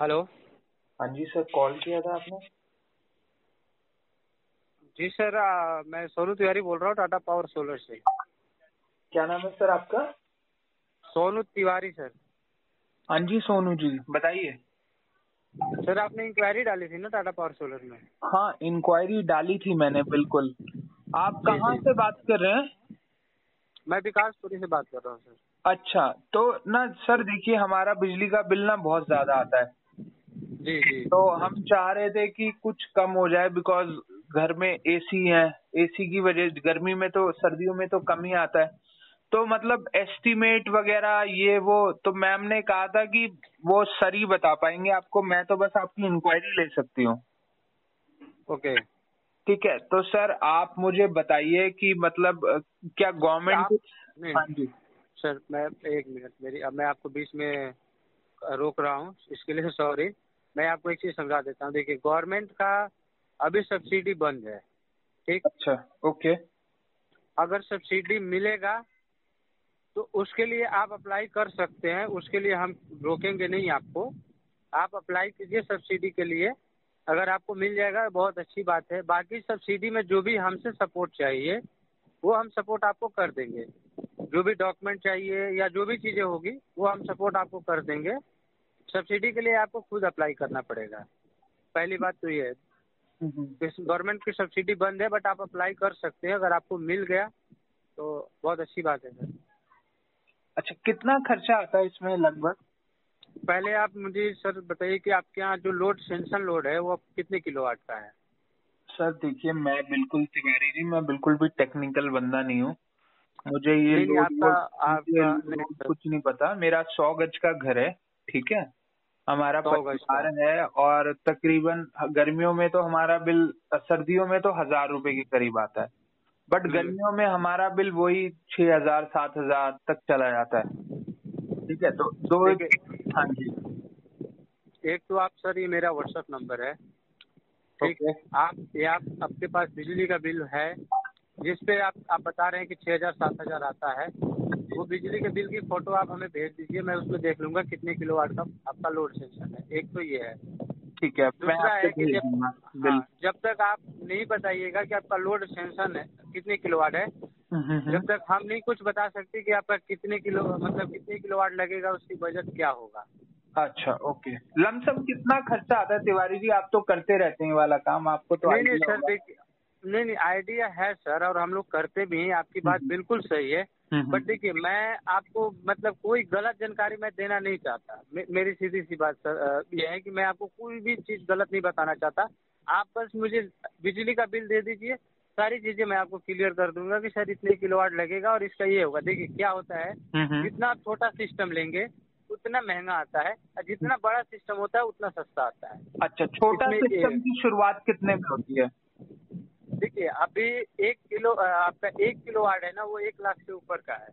Hello हाँ जी sir call किया था आपने? जी सर आ, मैं सोनू तिवारी बोल रहा हूँ टाटा पावर सोलर से। क्या नाम है सर आपका? सोनू तिवारी सर हाँ जी सोनू जी बताइए। सर आपने इंक्वायरी डाली थी ना टाटा पावर सोलर में? हाँ इंक्वायरी डाली थी मैंने बिल्कुल। आप कहाँ से बात कर रहे हैं? मैं विकासपुरी से बात कर रहा हूँ सर अच्छा तो ना सर देखिए हमारा बिजली का बिल ना बहुत ज़्यादा आता है। जी जी तो हम चाह रहे थे कि कुछ कम हो जाए बिकॉज़ घर में एसी है। एसी की वजह गर्मी में तो सर्दियों में तो कम ही आता है। तो मतलब एस्टीमेट वगैरह ये वो तो मैम ने कहा था कि वो सर ही बता पाएँगे आपको। मैं तो बस आपकी इंक्वायरी ले सकती हूँ। ओके ठीक है? तो सर आप मुझे बताइए कि मतलब क्या गवर्नमेंट हाँ जी। सर मैं एक मिनट मेरी अब मैं आपको बीच में रोक रहा हूँ। इसके लिए सॉरी मैं आपको एक चीज़ समझा देता हूँ। देखिए गवर्नमेंट का अभी सब्सिडी बंद है ठीक? अच्छा ओके अगर सब्सिडी मिलेगा तो उसके लिए आप अप्लाई कर सकते हैं। उसके लिए हम रोकेंगे नहीं आपको। आप अप्लाई कीजिए सब्सिडी के लिए। अगर आपको मिल जाएगा बहुत अच्छी बात है। बाकी सब्सिडी में जो भी हमसे सपोर्ट चाहिए वो हम सपोर्ट आपको कर देंगे। जो भी डॉक्यूमेंट चाहिए या जो भी चीज़ें होगी वो हम सपोर्ट आपको कर देंगे। सब्सिडी के लिए आपको खुद अप्लाई करना पड़ेगा। पहली बात तो ये है। गवर्नमेंट की सब्सिडी बंद है बट आप अप्लाई कर सकते हैं। अगर आपको मिल गया तो बहुत अच्छी बात है सर। अच्छा कितना खर्चा आता है इसमें लगभग? पहले आप मुझे सर बताइए कि आपके यहाँ जो लोड सेंसन लोड है वो कितने किलो वाट का है? सर देखिए मैं बिल्कुल तिवारी जी मैं बिल्कुल भी टेक्निकल बंदा नहीं हूँ। मुझे ये नहीं, लोड आपका- मुझे आपका- लोड नहीं। कुछ नहीं पता। मेरा सौ गज का घर है। ठीक है? हमारा 100 गज परिवार है और तकरीबन गर्मियों में तो हमारा बिल सर्दियों में तो हज़ार रुपए के करीब आता है। बट। गर्मियों में हमारा बिल वही छह हज़ार सात हज़ार तक चला जाता है। ठीक है? तो दो हाँ। जी। एक तो आप सर ये मेरा व्हाट्सएप नंबर है। ठीक है? आप ये आप आपके पास बिजली का बिल है? जिस पे आप आप बता रहे हैं कि छः हज़ार सात हज़ार आता है। वो बिजली के बिल की फ़ोटो आप हमें भेज दीजिए मैं उसमें देख लूँगा कितने किलो वाट का आपका लोड सेंशन है। एक तो ये है। ठीक है मैं है कि जब हाँ, जब तक आप नहीं बताइएगा कि आपका लोड सेंशन है कितने किलो वाट है हम्म, हम्म, हम्म। जब तक हम नहीं कुछ बता सकते कि आपका कितने किलो मतलब कितने किलो वाट लगेगा उसकी बजट क्या होगा। अच्छा ओके। लमसम कितना खर्चा आता है तिवारी जी? आप तो करते रहते हैं वाला काम आपको तो नहीं नहीं सर देखिए नहीं नहीं आइडिया है सर और हम लोग करते भी हैं आपकी बात हम्म। बिल्कुल सही है। हम्म, बट देखिए मैं आपको मतलब कोई गलत जानकारी मैं देना नहीं चाहता। मे, मेरी सीधी सी बात सर अ, ये है कि मैं आपको कोई भी चीज़ गलत नहीं बताना चाहता। आप बस मुझे बिजली का बिल दे दीजिए सारी चीज़ें मैं आपको क्लियर कर दूँगा कि सर इतने किलोवाट लगेगा और इसका ये होगा। देखिए क्या होता है हम्म, हम्म। जितना आप छोटा सिस्टम लेंगे उतना महँगा आता है और जितना बड़ा सिस्टम होता है उतना सस्ता आता है। अच्छा छोटा सिस्टम की शुरुआत कितने में होती है? देखिए अभी एक किलो आपका एक किलो वाट है ना वो एक लाख से ऊपर का है।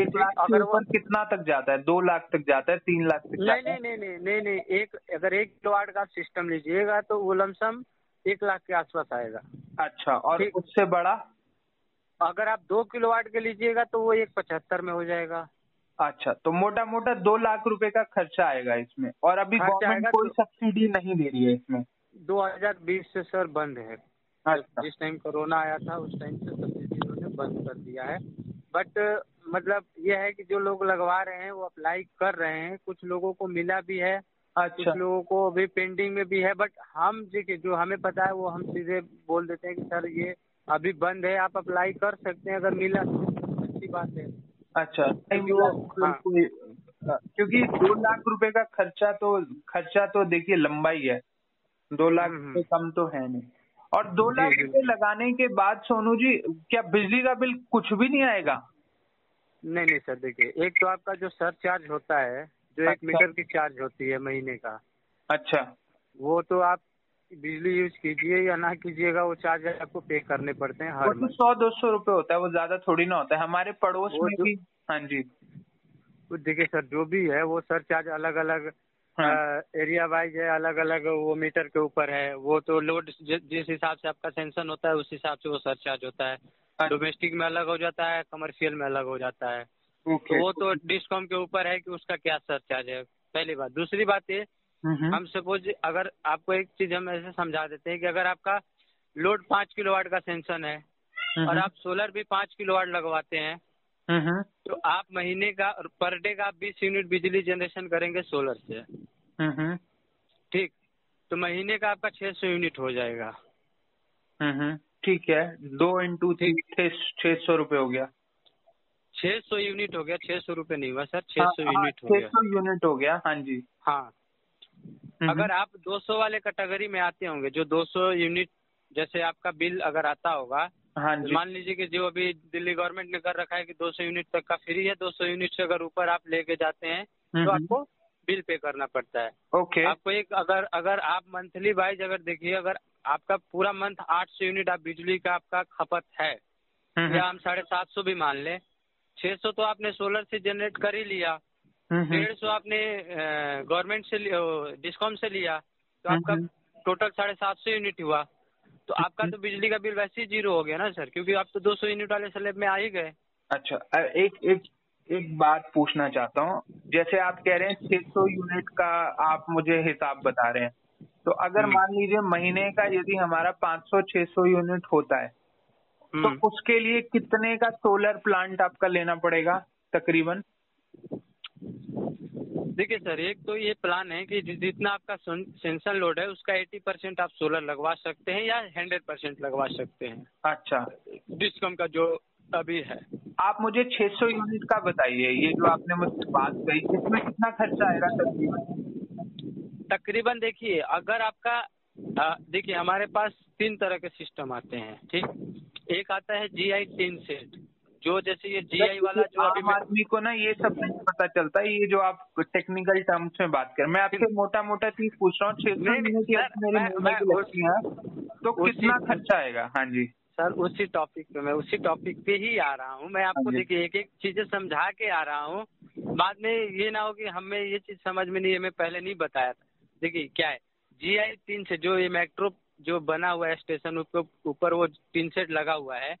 एक लाख अगर वो- ऊपर कितना तक जाता है? दो लाख तक जाता है तीन लाख तक नहीं नहीं नहीं नहीं नहीं नहीं एक अगर एक किलो वाट का सिस्टम लीजिएगा तो वो लमसम एक लाख के आसपास आएगा। अच्छा और। उससे बड़ा? अगर आप दो किलो वाट के लीजिएगा तो वो एक पचहत्तर में हो जाएगा। अच्छा तो मोटा मोटा दो लाख रुपए का खर्चा आएगा इसमें। और अभी गवर्नमेंट कोई तो- सब्सिडी नहीं दे रही है इसमें। 2020 से सर बंद है। अच्छा। जिस टाइम कोरोना आया था उस टाइम से सब्सिडी उन्होंने बंद कर दिया है। बट मतलब ये है कि जो लोग लगवा रहे हैं वो अप्लाई कर रहे हैं। कुछ लोगों को मिला भी है अच्छा कुछ लोगों को अभी पेंडिंग में भी है। बट हम देखिए जो हमें पता है वो हम सीधे बोल देते हैं कि सर ये अभी बंद है आप अप्लाई कर सकते हैं अगर मिला तो। अच्छी बात है। अच्छा हाँ। क्योंकि दो लाख रुपए का खर्चा तो खर्चा तो देखिए लंबा ही है। दो लाख हम्म, से कम तो है नहीं और दो लाख जी। रुपए लगाने के बाद सोनू जी क्या बिजली का बिल कुछ भी नहीं आएगा नहीं नहीं सर देखिए एक तो आपका जो सर चार्ज होता है जो अच्छा। एक। मीटर की चार्ज होती है महीने का अच्छा वो तो आप बिजली यूज़ कीजिए या ना कीजिएगा वो चार्ज आपको पे करने पड़ते हैं हर तो सौ दो सौ रुपये होता है वो ज़्यादा थोड़ी ना होता है हमारे पड़ोस में भी हाँ जी देखिए सर जो भी है वो सर चार्ज अलग अलग हाँ। एरिया वाइज है अलग अलग वो मीटर के ऊपर है वो तो लोड जिस हिसाब से आपका सेंसन होता है उस हिसाब से वो सर चार्ज होता है। डोमेस्टिक में अलग हो जाता है कमर्शियल में अलग हो जाता है। तो वो तो डिस्कॉम के ऊपर है कि उसका क्या सर चार्ज है पहली बात। दूसरी बात ये हम सपोज़ अगर आपको एक चीज़ हम ऐसे समझा देते हैं कि अगर आपका लोड पाँच किलोवाट का सेंक्शन है और आप सोलर भी पाँच किलोवाट लगवाते हैं तो आप महीने का पर डे का आप बीस यूनिट बिजली जनरेशन करेंगे सोलर से। हम्म, हम्म, ठीक। तो महीने का आपका छह सौ यूनिट हो जाएगा। हम्म, हम्म, ठीक है। दो इंटू थ्री छह सौ रुपये हो गया। छह सौ यूनिट हो गया। छह सौ रुपये नहीं हुआ सर छह हाँ, सौ हाँ, यूनिट हो गया। छह सौ यूनिट हो गया। हाँ जी। हाँ। हम्म, अगर आप 200 वाले कैटेगरी में आते होंगे जो 200 यूनिट जैसे आपका बिल अगर आता होगा हाँ जी। मान लीजिए कि जो अभी दिल्ली गवर्नमेंट ने कर रखा है कि 200 यूनिट तक का फ्री है 200 यूनिट से अगर ऊपर आप लेके जाते हैं तो आपको बिल पे करना पड़ता है। ओके। आपको एक अगर अगर आप मंथली वाइज अगर देखिए अगर आपका पूरा मंथ 800 यूनिट आप बिजली का आपका खपत है या हम साढ़े सात सौ भी मान लें 600 तो आपने सोलर से जनरेट कर ही लिया डेढ़ सौ आपने गवर्नमेंट से डिस्कॉम से लिया तो आपका। टोटल साढ़े सात सौ यूनिट हुआ। तो आपका तो बिजली का बिल वैसे ही ज़ीरो हो गया ना सर? क्योंकि आप तो 200 यूनिट वाले स्लैब में आ ही गए। अच्छा एक एक एक बात पूछना चाहता हूँ। जैसे आप कह रहे हैं 600 यूनिट का आप मुझे हिसाब बता रहे हैं तो अगर। मान लीजिए महीने का यदि हमारा 500-600 यूनिट होता है तो हम्म। उसके लिए कितने का सोलर प्लांट आपका लेना पड़ेगा तकरीबन? देखिए सर एक तो ये प्लान है कि जितना आपका सेंसन लोड है उसका 80 परसेंट आप सोलर लगवा सकते हैं या 100 परसेंट लगवा सकते हैं। अच्छा। डिस्कॉम का जो अभी है। आप मुझे 600 यूनिट का बताइए ये जो आपने मुझसे बात कही इसमें कितना खर्चा आएगा तकरीबन? तकरीबन देखिए अगर आपका देखिए हमारे पास तीन तरह के सिस्टम आते हैं ठीक? एक आता है जी आई टीन सेट जो जैसे ये जी आई वाला जो आम आदमी को ना ये सब नहीं पता चलता है ये जो आप टेक्निकल टर्म्स में बात कर मैं आपसे मोटा मोटा चीज़ पूछ रहा हूँ तो कितना खर्चा आएगा? हाँ जी। सर उसी टॉपिक पे मैं उसी टॉपिक पे ही आ रहा हूँ। मैं आपको हाँ देखिए एक एक चीज़ें समझा के आ रहा हूँ। बाद में ये ना हो कि हमें ये चीज़ समझ में नहीं है मैं पहले नहीं बताया था। देखिए क्या है? जी आई तीन से जो ये मेट्रो जो बना हुआ है स्टेशन उसके ऊपर वो टीन सेट लगा हुआ है।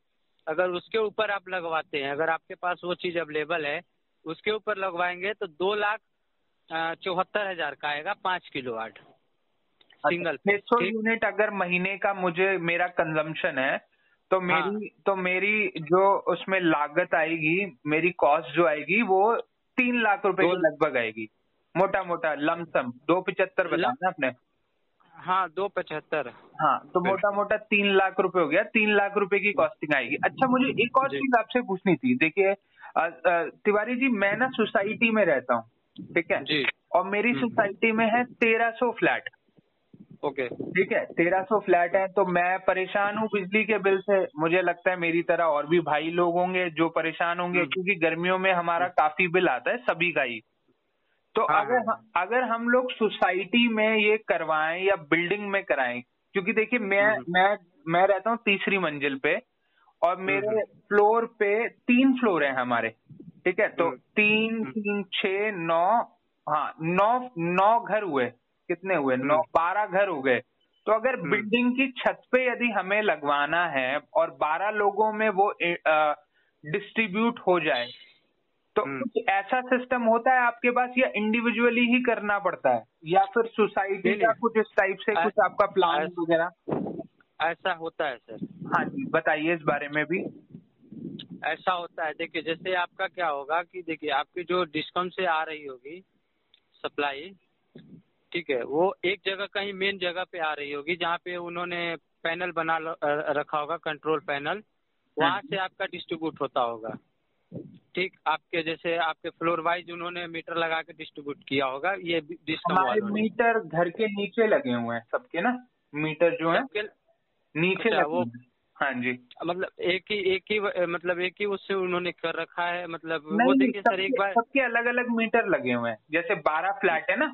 अगर उसके ऊपर आप लगवाते हैं अगर आपके पास वो चीज़ अवेलेबल है उसके ऊपर लगवाएँगे तो दो लाख चौहत्तर हज़ार का आएगा पाँच किलो वाट सिंगल छह सौ यूनिट अगर महीने का मुझे मेरा कंजम्पशन है तो मेरी हाँ। मेरी तो मेरी जो उसमें लागत आएगी मेरी कॉस्ट जो आएगी वो तीन लाख रुपए के लगभग आएगी। मोटा मोटा लमसम दो पिचहत्तर बताया आपने। हाँ दो पचहत्तर। हाँ तो मोटा मोटा तीन लाख रुपए हो गया। तीन लाख रुपए की कॉस्टिंग आएगी। अच्छा मुझे एक और चीज़ आपसे पूछनी थी। देखिए तिवारी जी मैं ना सोसाइटी में रहता हूँ ठीक है? जी। और मेरी हम्म। सोसाइटी में है तेरह सौ फ्लैट। ओके। ठीक है? तेरह सौ फ्लैट है तो मैं परेशान हूँ बिजली के बिल से। मुझे लगता है मेरी तरह और भी भाई लोग होंगे जो परेशान होंगे हम्म। क्योंकि गर्मियों में हमारा काफ़ी बिल आता है सभी का ही। तो हाँ, अगर हाँ। अगर हम लोग सोसाइटी में ये करवाएँ या बिल्डिंग में कराएँ क्योंकि देखिए मैं हम्म। मैं मैं रहता हूँ तीसरी मंजिल पे और मेरे हम्म। फ्लोर पे तीन फ्लोर हैं हमारे ठीक है तो हम्म। तीन हम्म। तीन छः नौ हाँ नौ नौ घर हुए कितने हुए नौ हम्म। बारह घर हो गए तो अगर हम्म। बिल्डिंग की छत पे यदि हमें लगवाना है और बारह लोगों में वो डिस्ट्रीब्यूट हो जाए तो हम्म। कुछ ऐसा सिस्टम होता है आपके पास या इंडिविजुअली ही करना पड़ता है? या फिर सोसाइटी का कुछ इस टाइप से कुछ आपका प्लान वगैरह? ऐसा होता है सर। हाँ जी बताइए इस बारे में भी। ऐसा होता है। देखिए जैसे आपका क्या होगा कि देखिए आपकी जो डिस्कॉम से आ रही होगी सप्लाई ठीक है वो एक जगह कहीं मेन जगह पे आ रही होगी जहाँ पे उन्होंने पैनल बना रखा होगा कंट्रोल पैनल वहाँ हम्म। से आपका डिस्ट्रीब्यूट होता होगा। ठीक आपके जैसे आपके फ्लोर वाइज उन्होंने मीटर लगा के डिस्ट्रीब्यूट किया होगा ये हमारे मीटर घर के नीचे लगे हुए हैं सबके ना? मीटर जो है नीचे अच्छा, लगे वो- हाँ। जी। मतलब एक ही एक ही मतलब एक ही उससे उन्होंने कर रखा है मतलब वो देखिए सर एक बार सबके अलग अलग मीटर लगे हुए हैं। जैसे बारह फ्लैट है ना?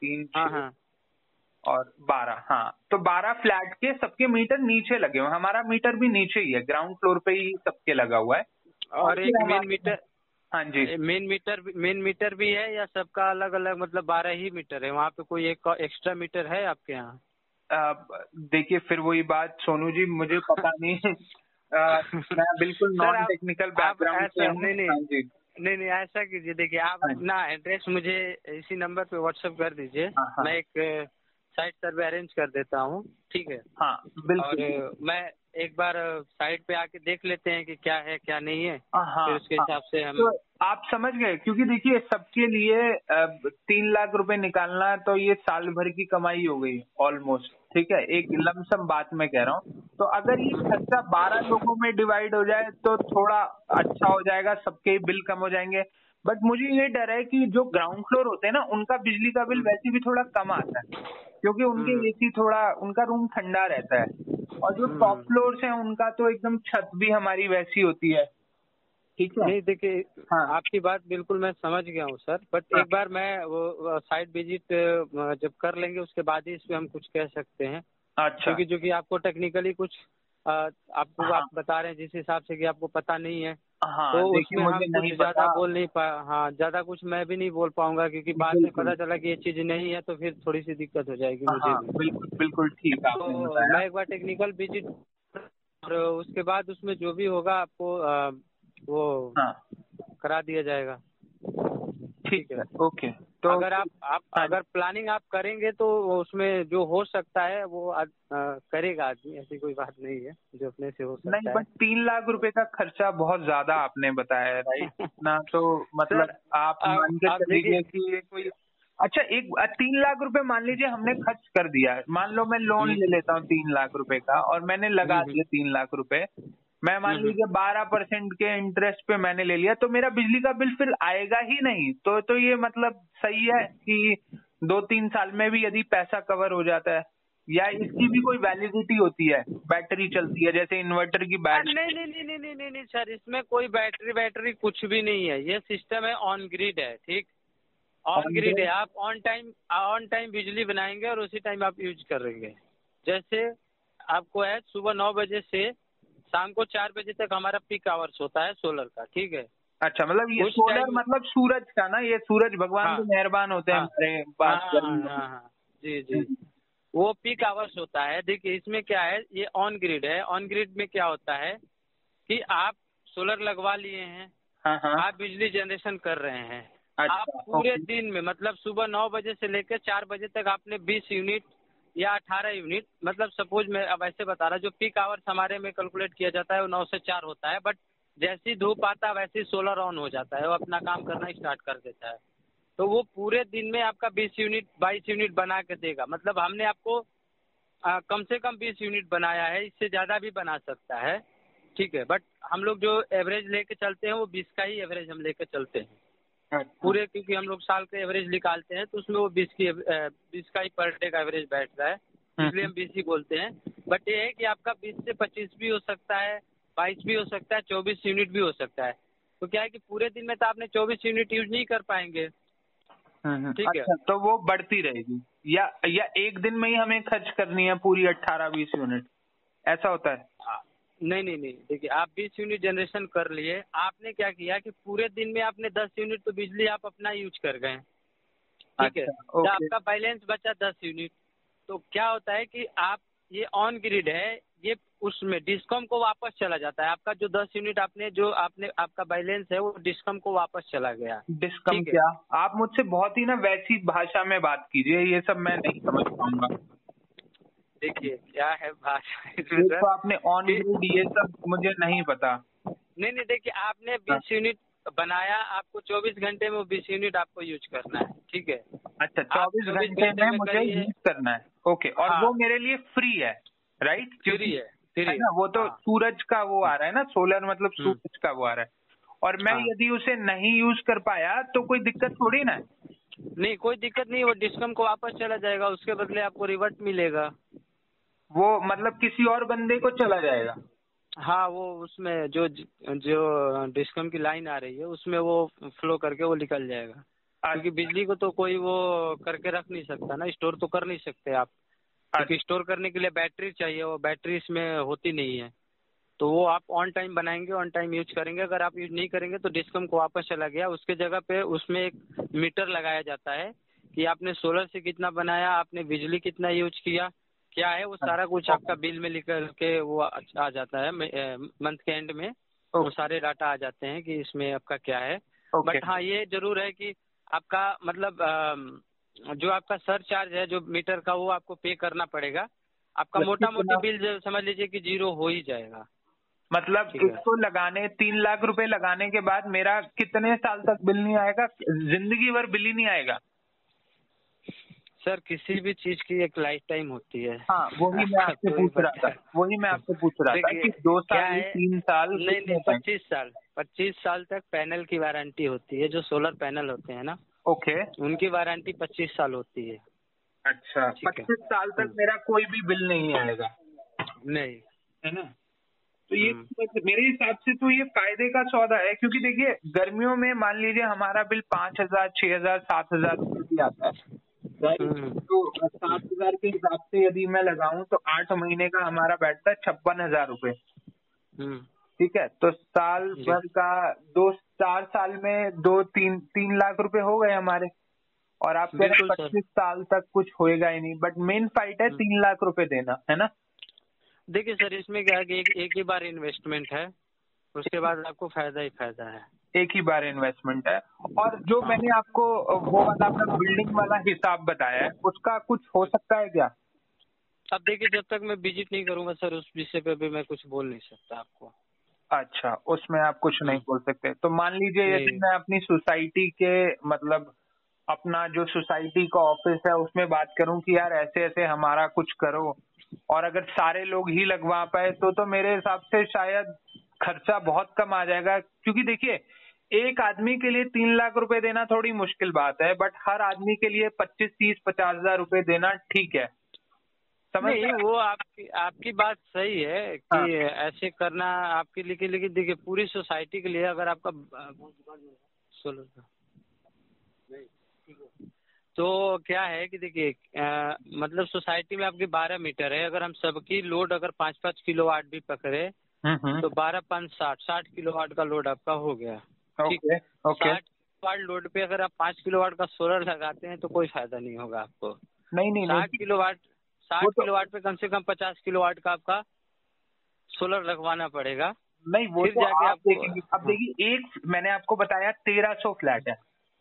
तीन हाँ हाँ। और बारह हाँ। तो बारह फ्लैट के सबके मीटर नीचे लगे हुए हमारा मीटर भी नीचे ही है ग्राउंड फ्लोर पे ही सबके लगा हुआ है। और एक मेन मीटर हाँ? जी। मेन मीटर मेन मीटर भी है या सबका अलग अलग मतलब बारह ही मीटर है? वहाँ पे कोई एक एक्स्ट्रा मीटर है आपके यहाँ? देखिए फिर वही बात सोनू जी मुझे पता नहीं। अ, मैं बिल्कुल नॉन टेक्निकल बैकग्राउंड से नहीं, नहीं। हाँ नहीं नहीं ऐसा कीजिए देखिए आप हाँ। अपना एड्रेस मुझे इसी नंबर पे व्हाट्सएप कर दीजिए। हाँ। मैं एक साइट सर्वे अरेंज कर देता हूँ ठीक है? हाँ बिल्कुल। और मैं एक बार साइट पे आके देख लेते हैं कि क्या है क्या नहीं है। हाँ फिर उसके हाँ। हिसाब से हम तो आप समझ गए क्योंकि देखिए सबके लिए तीन लाख रुपए निकालना है तो ये साल भर की कमाई हो गई ऑलमोस्ट ठीक है? एक लमसम बात मैं कह रहा हूँ। तो अगर ये खर्चा बारह लोगों में डिवाइड हो जाए तो थोड़ा अच्छा हो जाएगा सबके बिल कम हो जाएँगे। बट मुझे ये डर है कि जो ग्राउंड फ्लोर होते हैं ना उनका बिजली का बिल वैसे भी थोड़ा कम आता है। क्योंकि उनके ए एसी थोड़ा उनका रूम ठंडा रहता है। और जो हम्म। टॉप फ्लोर है उनका तो एकदम छत भी हमारी वैसी होती है। ठीक है? नहीं देखिए हाँ। आपकी बात बिल्कुल मैं समझ गया हूँ सर। बट हाँ। एक बार मैं वो साइट विज़िट जब कर लेंगे उसके बाद ही इसमें पे हम कुछ कह सकते हैं। अच्छा। क्योंकि जो कि आपको टेक्निकली कुछ आपको हाँ। आप बता रहे हैं जिस हिसाब से कि आपको पता नहीं है। हाँ तो उसमें हम कुछ नहीं ज़्यादा बोल नहीं पा हाँ ज़्यादा कुछ मैं भी नहीं बोल पाऊँगा क्योंकि बाद में पता चला कि ये चीज़ नहीं है तो फिर थोड़ी सी दिक्कत हो जाएगी मुझे हाँ बिल्कुल बिल्कुल ठीक तो मैं एक बार टेक्निकल विज़िट और उसके बाद उसमें जो भी होगा आपको वो हाँ। करा दिया जाएगा। ठीक है ओके। तो अगर आप आप हाँ। अगर प्लानिंग आप करेंगे तो उसमें जो हो सकता है वो आ, करेगा आदमी ऐसी कोई बात नहीं है जो अपने से हो सकता नहीं है बट तीन लाख रुपए का खर्चा बहुत ज़्यादा आपने बताया है राइट ना तो मतलब सर, आप आप- मान के चलिए कि कोई अच्छा एक तीन लाख रुपए मान लीजिए हमने खर्च कर दिया मान लो मैं लोन। ले लेता हूँ तीन लाख रुपए का और मैंने लगा। दिया तीन लाख रुपए मैं मान। लीजिए बारह परसेंट के इंटरेस्ट पे मैंने ले लिया तो मेरा बिजली का बिल फिर आएगा ही नहीं। तो तो ये मतलब सही है कि दो तीन साल में भी यदि पैसा कवर हो जाता है या इसकी भी कोई वैलिडिटी होती है बैटरी चलती है जैसे इन्वर्टर की बैटरी नहीं नहीं नहीं नहीं नहीं नहीं नहीं सर इसमें कोई बैटरी बैटरी कुछ भी नहीं है। ये सिस्टम है ऑन ग्रिड है ठीक? ऑन ग्रिड है। आप ऑन टाइम ऑन टाइम बिजली बनाएँगे और उसी टाइम आप यूज़ करेंगे। जैसे आपको है सुबह नौ बजे से शाम को चार बजे तक हमारा पीक आवर्स होता है सोलर का ठीक है? अच्छा मतलब ये सोलर मतलब सूरज का ना ये सूरज भगवान हाँ। मेहरबान होते हैं हाँ। हमारे पास हाँ, हाँ, हाँ, जी जी। वो पीक आवर्स होता है। देखिए इसमें क्या है ये ऑन ग्रिड है। ऑन ग्रिड में क्या होता है कि आप सोलर लगवा लिए हैं हाँ हाँ। आप बिजली जनरेशन कर रहे हैं। अच्छा, आप पूरे दिन में मतलब सुबह नौ बजे से लेकर चार बजे तक आपने बीस यूनिट या अठारह यूनिट मतलब सपोज़ मैं अब ऐसे बता रहा जो पीक आवर्स हमारे में कैलकुलेट किया जाता है वो नौ से चार होता है बट जैसे ही धूप आता है वैसे ही सोलर ऑन हो जाता है वो अपना काम करना स्टार्ट कर देता है। तो वो पूरे दिन में आपका बीस यूनिट बाईस यूनिट बना के देगा। मतलब हमने आपको आ, कम से कम बीस यूनिट बनाया है इससे ज़्यादा भी बना सकता है। ठीक है बट हम लोग जो एवरेज लेके चलते हैं वो बीस का ही एवरेज हम लेके चलते हैं। पूरे क्योंकि हम लोग साल के एवरेज निकालते हैं तो उसमें वो बीस की बीस का ही पर डे का एवरेज बैठता है। इसलिए हम बीस ही बोलते हैं। बट ये है कि आपका बीस से पच्चीस भी हो सकता है बाईस भी हो सकता है चौबीस यूनिट भी हो सकता है। तो क्या है कि पूरे दिन में तो आपने चौबीस यूनिट यूज़ नहीं कर पाएँगे। हम्म, हम्म, ठीक है। अच्छा तो वो बढ़ती रहेगी। या या एक दिन में ही हमें खर्च करनी है पूरी अट्ठारह बीस यूनिट। ऐसा होता है? नहीं नहीं नहीं देखिए आप बीस यूनिट जनरेशन कर लिए। आपने क्या किया कि पूरे दिन में आपने दस यूनिट तो बिजली आप अपना यूज़ कर गए। ठीक है? अच्छा, तो आपका बैलेंस बचा दस यूनिट तो क्या होता है कि आप ये ऑन ग्रिड है ये उसमें डिस्कॉम को वापस चला जाता है। आपका जो दस यूनिट आपने जो आपने आपका बैलेंस है वो डिस्कॉम को वापस चला गया। डिस्कम। क्या? आप मुझसे बहुत ही ना वैसी भाषा में बात कीजिए ये सब मैं नहीं समझ पाऊँगा। देखिए क्या है भाषा इसमें सर? तो आपने ऑन ग्रिड ये सब मुझे नहीं पता। नहीं नहीं देखिए आपने बीस यूनिट बनाया आपको चौबीस घंटे में वो बीस यूनिट आपको यूज़ करना है ठीक है? अच्छा चौबीस 24 घंटे में में मुझे यूज़ करना है। ओके और हाँ। वो मेरे लिए फ्री है राइट फ्री है फ्री है ना वो तो हाँ। सूरज का वो आ रहा है ना सोलर मतलब हम्म। सूरज का वो आ रहा है। और मैं हाँ। यदि उसे नहीं यूज़ कर पाया तो कोई दिक्कत थोड़ी ना नहीं कोई दिक्कत नहीं वो डिस्कम को वापस चला जाएगा उसके बदले आपको रिवर्ट मिलेगा। वो मतलब किसी और बंदे को चला जाएगा। हाँ वो उसमें जो जो डिस्कम की लाइन आ रही है उसमें वो फ्लो करके वो निकल जाएगा। क्योंकि बिजली को तो कोई वो करके रख नहीं सकता ना स्टोर तो कर नहीं सकते आप। क्योंकि स्टोर करने के लिए बैटरी चाहिए वो बैटरी इसमें होती नहीं है। तो वो आप ऑन टाइम बनाएँगे ऑन टाइम यूज़ करेंगे। अगर आप यूज़ नहीं करेंगे तो डिस्कम को वापस चला गया। उसके जगह पे उसमें एक मीटर लगाया जाता है कि आपने सोलर से कितना बनाया आपने बिजली कितना यूज़ किया क्या है वो सारा कुछ आपका बिल में लिख के वो आ जाता है मंथ के एंड में। वो सारे डाटा आ जाते हैं कि इसमें आपका क्या है। बट हाँ ये ज़रूर है कि आपका मतलब जो आपका सर चार्ज है जो मीटर का वो आपको पे करना पड़ेगा। आपका मोटा मोटी बिल समझ लीजिए कि ज़ीरो हो ही जाएगा। मतलब इसको लगाने तीन लाख रुपए लगाने के बाद मेरा कितने साल तक बिल नहीं आएगा? ज़िंदगी भर बिल ही नहीं आएगा। सर किसी भी चीज़ की एक लाइफ टाइम होती है। हाँ वही मैं आपसे तो पूछ रहा था। वही मैं आपसे पूछ रहा था कि दो साल है, तीन साल नहीं नहीं पच्चीस साल पच्चीस साल तक पैनल की वारंटी होती है जो सोलर पैनल होते हैं ना। ओके। उनकी वारंटी पच्चीस साल होती है। अच्छा पच्चीस साल तक हम्म। मेरा कोई भी बिल नहीं आएगा। नहीं। है ना? तो ये हम्म। मेरे हिसाब से तो ये फ़ायदे का सौदा है क्योंकि देखिए गर्मियों में मान लीजिए हमारा बिल पाँच हज़ार छह हज़ार सात हज़ार आता है। तो सात हज़ार के हिसाब से यदि मैं लगाऊँ तो आठ महीने का हमारा बैठता है छप्पन हज़ार रूपए। हम्म। ठीक है? तो साल भर का दो चार साल में दो तीन तीन लाख रुपए हो गए हमारे। और आप कह रहे पच्चीस साल तक कुछ होएगा ही नहीं। बट मेन फाइट है हम्म। तीन लाख रुपए देना है ना? देखिए सर इसमें क्या है कि एक एक ही बार इन्वेस्टमेंट है उसके बाद आपको फ़ायदा ही फ़ायदा है। एक ही बार इन्वेस्टमेंट है। और जो हाँ। मैंने आपको वो वाला अपना बिल्डिंग वाला हिसाब बताया है उसका कुछ हो सकता है क्या? अब देखिए जब तक मैं विज़िट नहीं करूँगा सर उस विषय पे भी मैं कुछ बोल नहीं सकता आपको। अच्छा उसमें आप कुछ नहीं बोल सकते। तो मान लीजिए यदि मैं अपनी सोसाइटी के मतलब अपना जो सोसाइटी का ऑफ़िस है उसमें बात करूँ कि यार ऐसे ऐसे हमारा कुछ करो और अगर सारे लोग ही लगवा पाए तो तो मेरे हिसाब से शायद खर्चा बहुत कम आ जाएगा। क्योंकि देखिए एक आदमी के लिए तीन लाख रुपए देना थोड़ी मुश्किल बात है बट हर आदमी के लिए पच्चीस तीस पचास हज़ार रुपए देना ठीक है। समझ नहीं वो आपकी आपकी बात सही है कि हाँ। ऐसे करना आपके लिए लेकिन देखिए पूरी सोसाइटी के लिए अगर आपका सोलर का तो क्या है कि देखिए मतलब सोसाइटी में आपकी बारह मीटर है अगर हम सबकी लोड अगर पाँच पाँच किलो वाट भी पकड़े हम्म, हम्म, तो बारह पाँच साठ साठ किलो वाट का लोड आपका हो गया। ओके वाट लोड पे अगर आप पाँच किलो वाट का सोलर लगाते हैं तो कोई फ़ायदा नहीं होगा आपको। नहीं नहीं साठ किलो वाट साठ तो- किलो वाट पे कम से कम पचास किलो वाट का आपका सोलर लगवाना पड़ेगा। नहीं वो तो जाके आप आपको- देखेंगे। अब हाँ। देखिए एक मैंने आपको बताया तेरह सौ फ्लैट है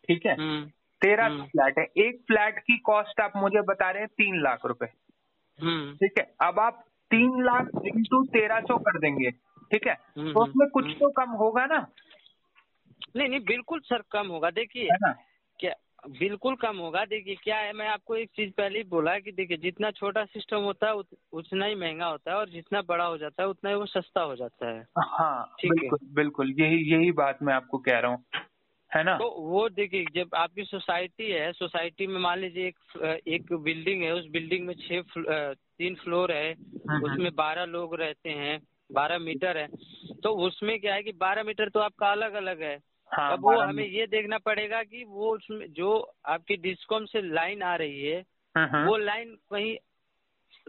ठीक है? हम्म। तेरह सौ हम्म। फ्लैट है। एक फ्लैट की कॉस्ट आप मुझे बता रहे हैं तीन लाख रुपए। हम्म। ठीक है? अब आप तीन लाख इंटू तेरह सौ कर देंगे ठीक है? हम्म, तो उसमें कुछ हम्म। तो कम होगा ना। नहीं नहीं बिल्कुल सर कम होगा। देखिए क्या बिल्कुल कम होगा। देखिए क्या है मैं आपको एक चीज़ पहले ही बोला कि देखिए जितना छोटा सिस्टम होता है उत- उतना ही महँगा होता है और जितना बड़ा हो जाता है उतना ही वो सस्ता हो जाता है। हाँ ठीक है। बिल्कुल बिल्कुल यही यही बात मैं आपको कह रहा हूँ। है ना? तो वो देखिए जब आपकी सोसाइटी है सोसाइटी में मान लीजिए एक एक बिल्डिंग है उस बिल्डिंग में छह फ्लो- तीन फ्लोर है हम्म। उसमें बारह लोग रहते हैं बारह मीटर है। तो उसमें क्या है कि बारह मीटर तो आपका अलग अलग है। हाँ अब वो हमें ये देखना पड़ेगा कि वो उसमें जो आपकी डिस्कॉम से लाइन आ रही है हम्म, हम्म। वो लाइन कहीं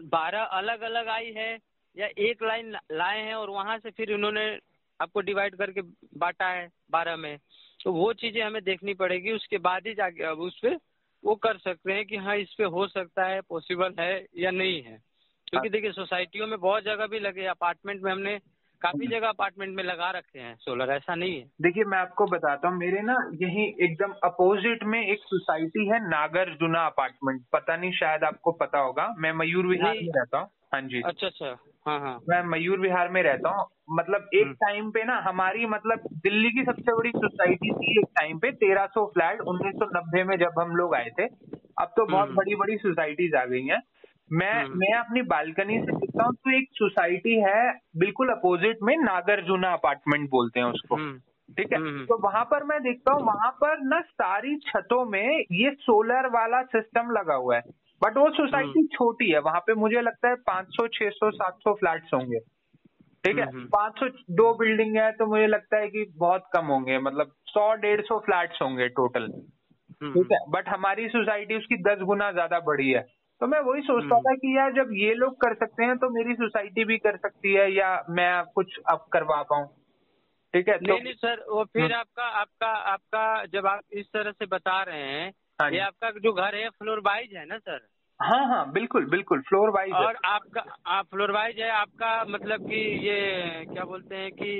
बारह अलग अलग आई है या एक लाइन लाए हैं और वहाँ से फिर उन्होंने आपको डिवाइड करके बांटा है बारह में तो वो चीज़ें हमें देखनी पड़ेगी। उसके बाद ही जाके अब उस पे वो कर सकते हैं कि हाँ इस पे हो सकता है पॉसिबल है या नहीं है। क्योंकि देखिए सोसाइटियों में बहुत जगह भी लगे अपार्टमेंट में हमने काफ़ी जगह अपार्टमेंट में लगा रखे हैं सोलर ऐसा नहीं है। देखिए मैं आपको बताता हूँ मेरे ना यही एकदम अपोजिट में एक सोसाइटी है नागार्जुना अपार्टमेंट। पता नहीं शायद आपको पता होगा। मैं मयूर विहार में रहता हूँ। हाँ जी। अच्छा अच्छा। हाँ हाँ। मैं मयूर विहार में रहता हूँ। मतलब एक हम्म। टाइम पे ना हमारी मतलब दिल्ली की सबसे बड़ी सोसाइटी थी एक टाइम पे 1300 फ्लैट 1990 में जब हम लोग आए थे। अब तो बहुत हम्म। बड़ी बड़ी सोसाइटीज आ गई हैं। मैं हम्म। मैं अपनी बालकनी से देखता हूँ तो एक सोसाइटी है बिल्कुल अपोजिट में नागार्जुना अपार्टमेंट बोलते हैं उसको। हम्म, ठीक है? हम्म। तो वहाँ पर मैं देखता हूँ वहाँ पर ना सारी छतों में ये सोलर वाला सिस्टम लगा हुआ है। बट वो सोसाइटी। छोटी है वहाँ पे मुझे लगता है 500 600 700 फ्लैट्स होंगे। ठीक है? हम्म, हम्म। 500 दो बिल्डिंग है तो मुझे लगता है कि बहुत कम होंगे मतलब 100 150 फ्लैट्स होंगे टोटल ठीक है? बट हमारी सोसाइटी उसकी दस गुना ज़्यादा बड़ी है। तो मैं वही सोचता हम्म। था कि यार जब ये लोग कर सकते हैं तो मेरी सोसाइटी भी कर सकती है या मैं कुछ अब करवा पाऊँ। ठीक है? तो नहीं नहीं सर वो फिर हम्म। आपका आपका आपका जब आप इस तरह से बता रहे हैं हाँ ये आपका जो घर है फ्लोर वाइज है ना सर? हाँ हाँ बिल्कुल बिल्कुल फ्लोर वाइज और आपका आप फ्लोर वाइज है आपका मतलब कि ये क्या बोलते हैं कि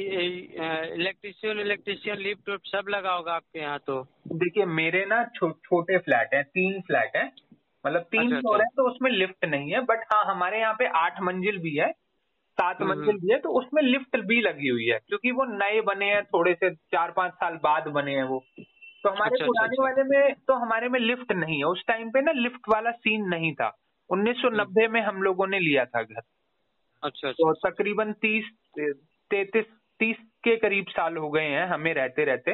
इलेक्ट्रिशियन इलेक्ट्रिशियन लिफ्ट सब लगा होगा आपके यहाँ तो? देखिए मेरे ना छो, छोटे फ्लैट हैं तीन फ्लैट हैं। मतलब तीन अच्छा, फ्लोर अच्छा। है तो उसमें लिफ्ट नहीं है बट हाँ हमारे यहाँ पे आठ मंजिल भी है सात हम्म, मंजिल भी है तो उसमें लिफ्ट भी लगी हुई है क्योंकि वो नए बने हैं थोड़े से चार पाँच साल बाद बने हैं वो। तो हमारे अच्छा, अच्छा, पुराने अच्छा। वाले में तो हमारे में लिफ्ट नहीं है। उस टाइम पे ना लिफ्ट वाला सीन नहीं था। 1990 में हम लोगों ने लिया था घर। अच्छा अच्छा। तो तकरीबन तीस तैतीस तीस के करीब साल हो गए हैं हमें रहते रहते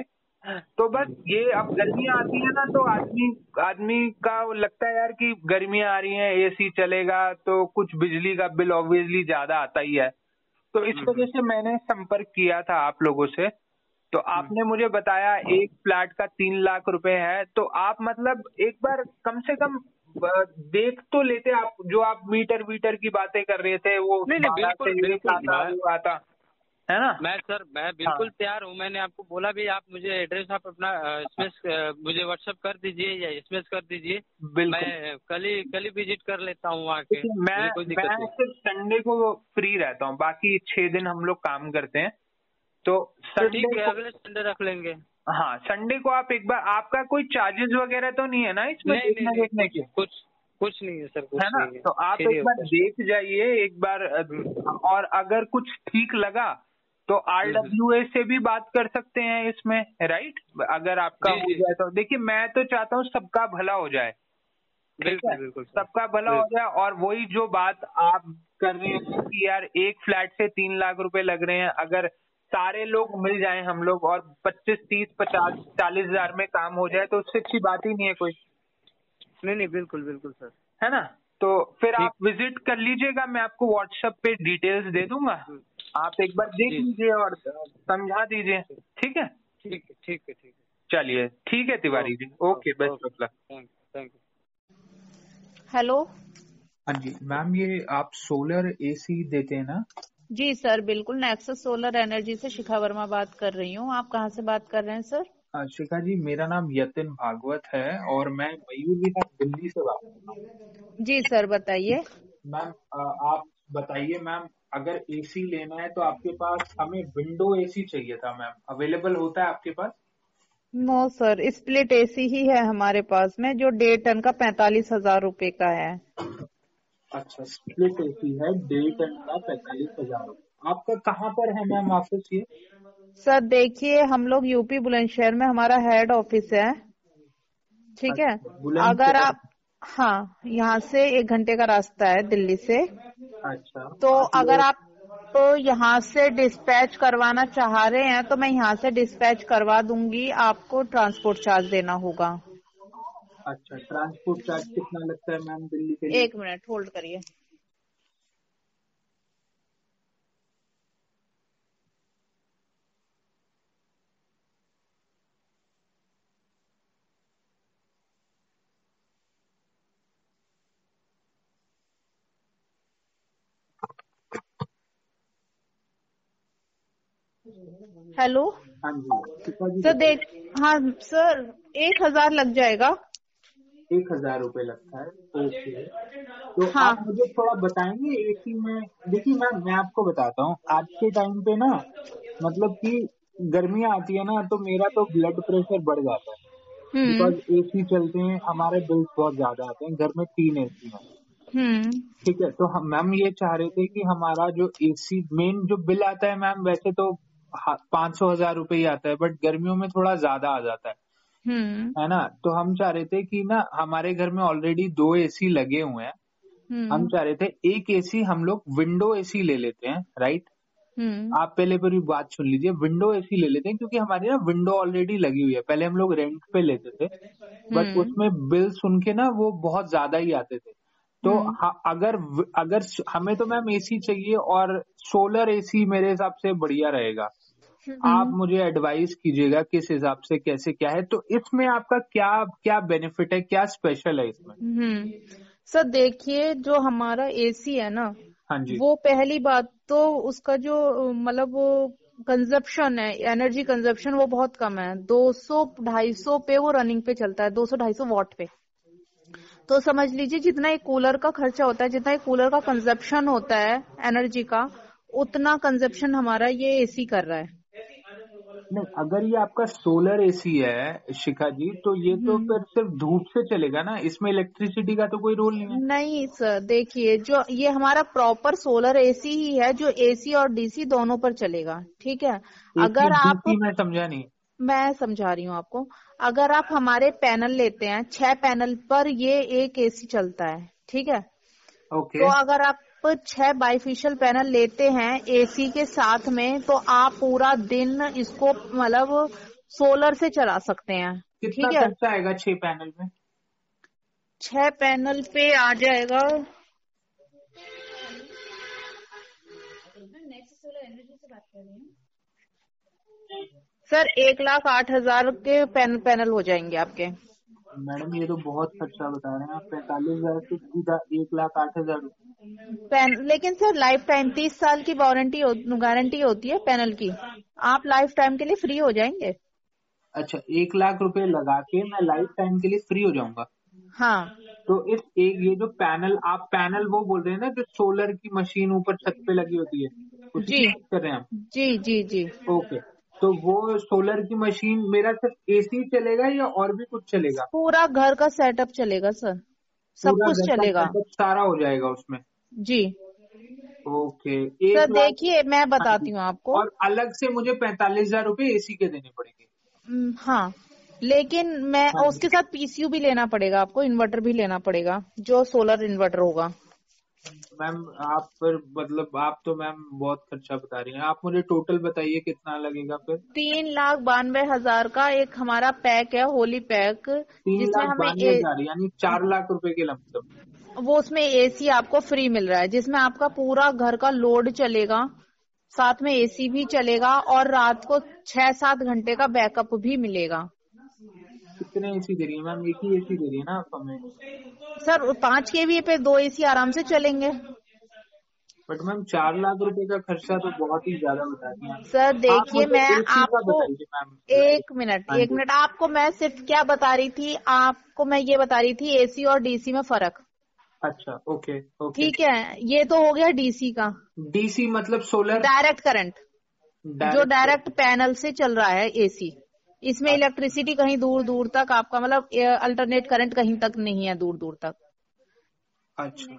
तो बस ये अब गर्मियाँ आती है ना तो आदमी आदमी का लगता है यार कि गर्मियाँ आ रही हैं एसी चलेगा तो कुछ बिजली का बिल ऑब्वियसली ज़्यादा आता ही है। तो इस हम्म। वजह से मैंने संपर्क किया था आप लोगों से। तो आपने मुझे बताया एक फ्लैट का तीन लाख रुपए है तो आप मतलब एक बार कम से कम देख तो लेते आप जो आप मीटर वीटर की बातें कर रहे थे वो नहीं, नहीं, 12 बिल्कुल, बिल्कुल, आता आता है ना? मैं सर मैं बिल्कुल हाँ। तैयार हूँ। मैंने आपको बोला भी आप मुझे एड्रेस आप अपना इसमें मुझे व्हाट्सअप कर दीजिए या इसमें कर दीजिए। मैं कल ही कल ही विज़िट कर लेता हूँ वहाँ के। मैं मैं सिर्फ़ संडे को फ्री रहता हूँ। बाकी छह दिन हम लोग काम करते हैं। तो तो संडे ठीक है अगले संडे रख लेंगे। हाँ संडे को आप एक बार आपका कोई चार्जेस वगैरह तो नहीं है ना इसमें देखने देखने के? कुछ कुछ नहीं है सर कुछ है ना? नहीं है। तो आप एक बार देख जाइए एक बार हम्म। और अगर कुछ ठीक लगा तो आर डब्ल्यू से भी बात कर सकते हैं इसमें राइट अगर आपका हो जाए तो। देखिए मैं तो चाहता हूँ सबका भला हो जाए। बिल्कुल बिल्कुल सबका भला हो जाए और वही जो बात आप कर रहे हैं कि यार एक फ्लैट से तीन लाख रुपए लग रहे हैं अगर सारे लोग मिल जाएँ हम लोग और पच्चीस तीस पचास चालीस हज़ार में काम हो जाए तो उससे अच्छी बात ही नहीं है कोई। नहीं नहीं बिल्कुल बिल्कुल सर। है ना? तो फिर आप विज़िट कर लीजिएगा मैं आपको व्हाट्सएप पे डिटेल्स दे दूँगा। आप एक बार देख। लीजिए और समझा दीजिए। ठीक है? ठीक है ठीक है ठीक है। चलिए ठीक है Tiwari ji. Okay best of luck thank thank you hello? हाँ जी मैम ये आप सोलर एसी देते हैं ना? जी सर बिल्कुल। नेक्सस सोलर एनर्जी से शिखा वर्मा बात कर रही हूँ। आप कहाँ से बात कर रहे हैं सर? हाँ, शिखा जी मेरा नाम यतिन भागवत है और मैं मयूर विहार दिल्ली से बात कर रहा हूँ। जी सर बताइए। मैम आप बताइए मैम अगर एसी लेना है तो आपके पास हमें विंडो एसी चाहिए था मैम अवेलेबल होता है आपके पास? नो सर स्प्लिट एसी ही है हमारे पास में जो डेढ़ टन का पैंतालीस हज़ार रूपए का है। अच्छा स्प्लिट एसी है डेढ़ टन का पैंतालीस हज़ार आपका कहाँ पर है मैम ऑफ़िस ये? सर देखिए हम लोग यूपी बुलंदशहर में हमारा हेड ऑफ़िस है। ठीक है? अच्छा, अगर आप हाँ यहाँ से एक घंटे का रास्ता है दिल्ली से। अच्छा। तो अगर आप तो यहाँ से डिस्पैच करवाना चाह रहे हैं तो मैं यहाँ से डिस्पैच करवा दूँगी। आपको ट्रांसपोर्ट चार्ज देना होगा। अच्छा ट्रांसपोर्ट चार्ज कितना लगता है मैम दिल्ली के लिए? एक मिनट होल्ड करिए। हेलो हाँ सर देख हाँ सर एक हज़ार लग जाएगा। एक हज़ार रूपए लगता है। ओके। तो हाँ। आप मुझे थोड़ा बताएँगे एसी में? देखिए मैम मैं आपको बताता हूँ। आज के टाइम पे ना मतलब कि गर्मियाँ आती है ना तो मेरा तो ब्लड प्रेशर बढ़ जाता है। हम्म। ए सी चलते हैं हमारे बिल्स बहुत ज़्यादा आते हैं। घर में तीन ए सी है। ठीक है तो हम मैम ये चाह रहे थे कि हमारा जो एसी मेन जो बिल आता है मैम वैसे तो पाँच सौ हज़ार रुपये ही आता है बट गर्मियों में थोड़ा ज़्यादा आ जाता है। हम्म। है ना? तो हम चाह रहे थे कि ना हमारे घर में ऑलरेडी दो एसी लगे हुए हैं। हम हम्म चाह रहे थे एक एसी हम लोग विंडो एसी ले लेते हैं राइट हम्म। आप पहले पूरी बात सुन लीजिए विंडो एसी ले लेते हैं क्योंकि हमारी ना विंडो ऑलरेडी लगी हुई है। पहले हम लोग रेंट पे लेते थे बट। उसमें बिल सुन के ना वो बहुत ज़्यादा ही आते थे। तो। अगर अगर हमें तो मैम एसी चाहिए और सोलर एसी मेरे हिसाब से बढ़िया रहेगा। आप मुझे एडवाइस कीजिएगा किस हिसाब से कैसे क्या है। तो इसमें आपका क्या क्या बेनिफिट है क्या स्पेशल है इसमें? हम्म। सर देखिए जो हमारा एसी है ना हाँ जी। वो पहली बात तो उसका जो मतलब वो कंजप्शन है एनर्जी कंजप्शन वो बहुत कम है। 200 250 पे वो रनिंग पे चलता है 200 250 वॉट पे। तो समझ लीजिए जितना एक कूलर का खर्चा होता है जितना एक कूलर का कंजप्शन होता है एनर्जी का उतना कंजप्शन हमारा ये एसी कर रहा है। नहीं अगर ये आपका सोलर एसी है शिखा जी तो ये तो हम्म। फिर सिर्फ़ धूप से चलेगा ना? इसमें इलेक्ट्रिसिटी का तो कोई रोल नहीं है। नहीं सर देखिए जो ये हमारा प्रॉपर सोलर एसी ही है जो एसी और डीसी दोनों पर चलेगा ठीक है? अगर आप मैं समझा नहीं। मैं समझा रही हूँ आपको। अगर आप हमारे पैनल लेते हैं छह पैनल पर ये एक एसी चलता है ठीक है? ओके। तो अगर आप छह बाइफिशियल पैनल लेते हैं एसी के साथ में तो आप पूरा दिन इसको मतलब सोलर से चला सकते हैं। ठीक है? खर्चा आएगा छह पैनल में? छह पैनल पे आ जाएगा। सर एक लाख आठ हज़ार के पैनल पैनल हो जाएँगे आपके। मैडम ये तो बहुत खर्चा बता रहे हैं आप। पैंतालीस हज़ार से सीधा एक लाख आठ हज़ार रुपए। पैन लेकिन सर लाइफ टाइम तीस साल की वारंटी गारंटी होती है पैनल की। आप लाइफ टाइम के लिए फ्री हो जाएँगे। अच्छा एक लाख रुपए लगा के मैं लाइफ टाइम के लिए फ्री हो जाऊँगा? हाँ। तो इस एक ये जो पैनल आप पैनल वो बोल रहे हैं ना जो सोलर की मशीन ऊपर छत पे लगी होती है? जी। कर रहे हैं हम जी जी जी। ओके। तो वो सोलर की मशीन मेरा सिर्फ़ एसी चलेगा या और भी कुछ चलेगा? पूरा घर का सेटअप चलेगा सर सब कुछ चलेगा। सारा हो जाएगा उसमें? जी। ओके सर देखिए मैं बताती हूँ आपको। और अलग से मुझे पैंतालीस हज़ार रूपए एसी के देने पड़ेंगे। हाँ लेकिन मैं हाँ उसके साथ पीसीयू भी लेना पड़ेगा आपको इन्वर्टर भी लेना पड़ेगा जो सोलर इन्वर्टर होगा। मैम आप फिर मतलब आप तो मैम बहुत खर्चा बता रही हैं। आप मुझे टोटल बताइए कितना लगेगा फिर? तीन लाख बानवे हज़ार का एक हमारा पैक है होली पैक तीन जिसमें लाख बानवे हज़ार यानी चार लाख रुपए के लमसम। वो उसमें एसी आपको फ्री मिल रहा है जिसमें आपका पूरा घर का लोड चलेगा साथ में एसी भी चलेगा और रात को छह सात घंटे का बैकअप भी मिलेगा। कितने एसी दे रही है मैम? एक ही एसी दे रही है ना आप हमें? सर पाँच के पे दो एसी आराम से चलेंगे। बट मैम चार लाख रुपए का खर्चा तो बहुत ही ज़्यादा बता हैं सर देखिए मैं आपको एक मिनट हाँ एक मिनट आपको मैं सिर्फ़ क्या बता रही थी आपको मैं ये बता रही थी एसी और डीसी में फ़र्क। अच्छा ओके ओके ठीक है ये तो हो गया डीसी का। डीसी मतलब सोलर डायरेक्ट करंट जो डायरेक्ट पैनल से चल रहा है एसी इसमें इलेक्ट्रिसिटी कहीं दूर दूर तक आपका मतलब अल्टरनेट करंट कहीं तक नहीं है दूर दूर तक। अच्छा।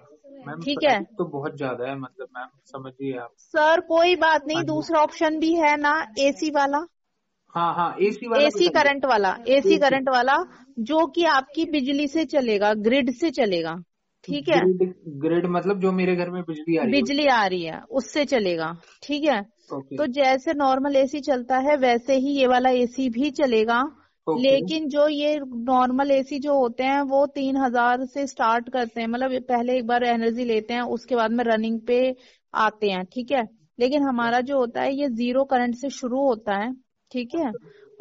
मैम ठीक है। तो बहुत ज़्यादा है मतलब मैम समझिए आप। सर कोई बात नहीं हाँ दूसरा ऑप्शन भी है ना एसी वाला? हाँ हाँ एसी वाला एसी करंट वाला एसी करंट वाला जो कि आपकी बिजली से चलेगा ग्रिड से चलेगा। ठीक है। ग्रिड मतलब जो मेरे घर में बिजली आ रही है। बिजली आ रही है उससे चलेगा ठीक है। ओके तो जैसे नॉर्मल एसी चलता है वैसे ही ये वाला एसी भी चलेगा। ओके। लेकिन जो ये नॉर्मल एसी जो होते हैं वो तीन हज़ार से स्टार्ट करते हैं। मतलब पहले एक बार एनर्जी लेते हैं उसके बाद में रनिंग पे आते हैं ठीक है। लेकिन हमारा जो होता है ये ज़ीरो करंट से शुरू होता है ठीक है।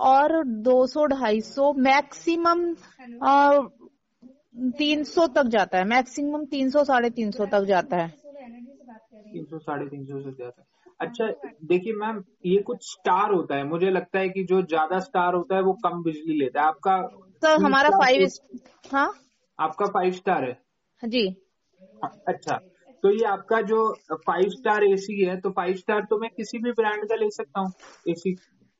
और 200 250 मैक्सिमम तीन सौ तक जाता है। मैक्सिमम तीन सौ साढ़े तीन सौ तक जाता है। तीन सौ साढ़े तीन सौ से ज़्यादा अच्छा देखिए मैम ये कुछ स्टार होता है। मुझे लगता है कि जो ज़्यादा स्टार होता है वो कम बिजली लेता है। आपका सर हमारा फाइव हाँ? आपका फाइव स्टार है? जी। अच्छा तो ये आपका जो फाइव स्टार एसी है तो फाइव स्टार तो मैं किसी भी ब्रांड का ले सकता हूँ? एसी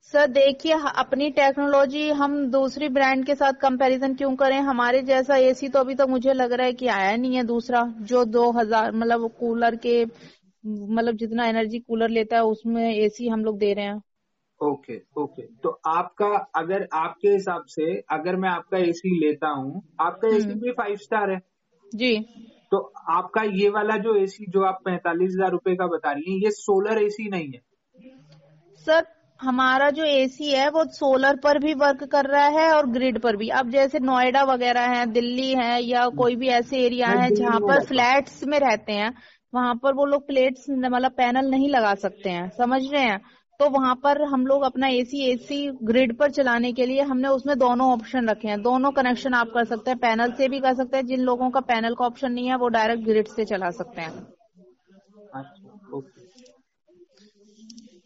सर देखिए अपनी टेक्नोलॉजी हम दूसरी ब्रांड के साथ कंपैरिजन क्यों करें? हमारे जैसा एसी तो अभी तक तो मुझे लग रहा है कि आया नहीं है दूसरा जो दो हज़ार मतलब कूलर के मतलब जितना एनर्जी कूलर लेता है उसमें एसी हम लोग दे रहे हैं। ओके ओके तो आपका अगर आपके हिसाब से अगर मैं आपका एसी लेता हूँ आपका एसी हम्म। भी फाइव स्टार है। जी। तो आपका ये वाला जो एसी जो आप पैंतालीस हज़ार रुपये का बता रही हैं ये सोलर एसी नहीं है। सर हमारा जो एसी है वो सोलर पर भी वर्क कर रहा है और ग्रिड पर भी। अब जैसे नोएडा वगैरह है दिल्ली है या कोई भी ऐसे एरिया है जहाँ पर फ्लैट्स में रहते हैं वहाँ पर वो लोग प्लेट्स मतलब पैनल नहीं लगा सकते हैं। समझ रहे हैं? तो वहाँ पर हम लोग अपना एसी एसी ग्रिड पर चलाने के लिए हमने उसमें दोनों ऑप्शन रखे हैं। दोनों कनेक्शन आप कर सकते हैं। पैनल से भी कर सकते हैं। जिन लोगों का पैनल का ऑप्शन नहीं है वो डायरेक्ट ग्रिड से चला सकते हैं। अच्छा ओके।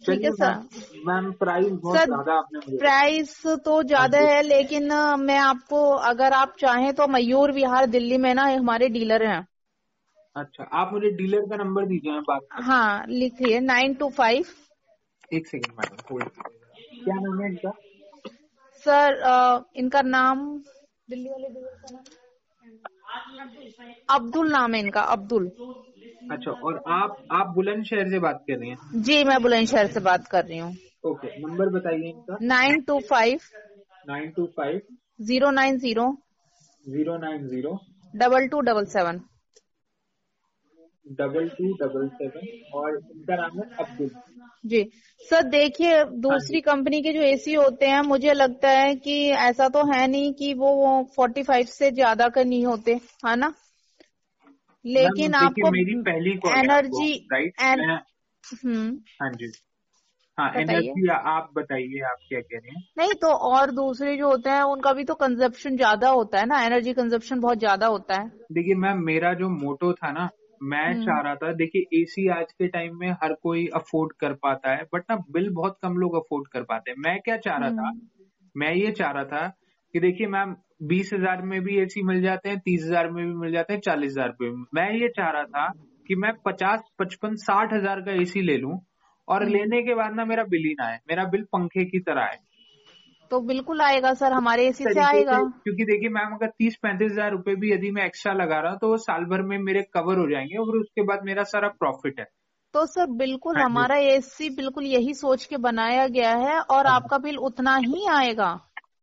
ठीक है सर। मैम प्राइस बहुत सर, ज़्यादा आपने मुझे प्राइस तो ज़्यादा हाँ है लेकिन मैं आपको अगर आप चाहें तो मयूर विहार दिल्ली में ना हमारे डीलर हैं। अच्छा आप मुझे डीलर का नंबर दीजिए मैं बात हाँ। लिखिए नाइन टू फाइव। एक सेकंड मैडम। क्या नाम है इनका? सर इनका नाम दिल्ली वाले डीलर का नाम? अब्दुल नाम है इनका अब्दुल। अच्छा और आप आप बुलंदशहर से बात कर रही हैं? जी मैं बुलंदशहर से बात कर रही हूँ। ओके नंबर बताइए इनका। Nine two five nine two five zero nine zero zero nine zero double two double seven. Double two double seven और इनका नाम है अब्दुल। जी सर देखिए दूसरी कंपनी के जो एसी होते हैं मुझे लगता है कि ऐसा तो है नहीं कि वो फोर्टी फाइव से ज़्यादा का नहीं होते है ना? लेकिन आपको मेरी पहली एनर्जी राइट एन- हम्म। हाँ जी। हाँ एनर्जी आप बताइए आप क्या कह रहे हैं? नहीं तो और दूसरे जो होते हैं उनका भी तो कंजप्शन ज़्यादा होता है ना एनर्जी कंजप्शन बहुत ज़्यादा होता है। देखिए मैम मेरा जो मोटो था ना मैं हम्म। चाह रहा था देखिए एसी आज के टाइम में हर कोई अफोर्ड कर पाता है बट ना बिल बहुत कम लोग अफोर्ड कर पाते हैं। मैं क्या चाह रहा था हम्म। मैं ये चाह रहा था कि देखिए मैम बीस हज़ार में भी एसी मिल जाते हैं तीस हज़ार में भी मिल जाते हैं चालीस हज़ार में मैं ये चाह रहा था कि मैं पचास पचपन साठ हज़ार का एसी ले लूँ और हम्म। लेने के बाद ना मेरा बिल ही ना आए मेरा बिल पंखे की तरह आए तो बिल्कुल आएगा सर हमारे एसी से आएगा क्योंकि देखिए मैम अगर तीस पैंतीस हज़ार रुपये भी यदि मैं एक्स्ट्रा लगा रहा हूँ तो वो साल भर में मेरे कवर हो जाएँगे और उसके बाद मेरा सारा प्रॉफिट है तो सर बिल्कुल हाँ। हमारा एसी बिल्कुल यही सोच के बनाया गया है और हाँ। आपका बिल उतना ही आएगा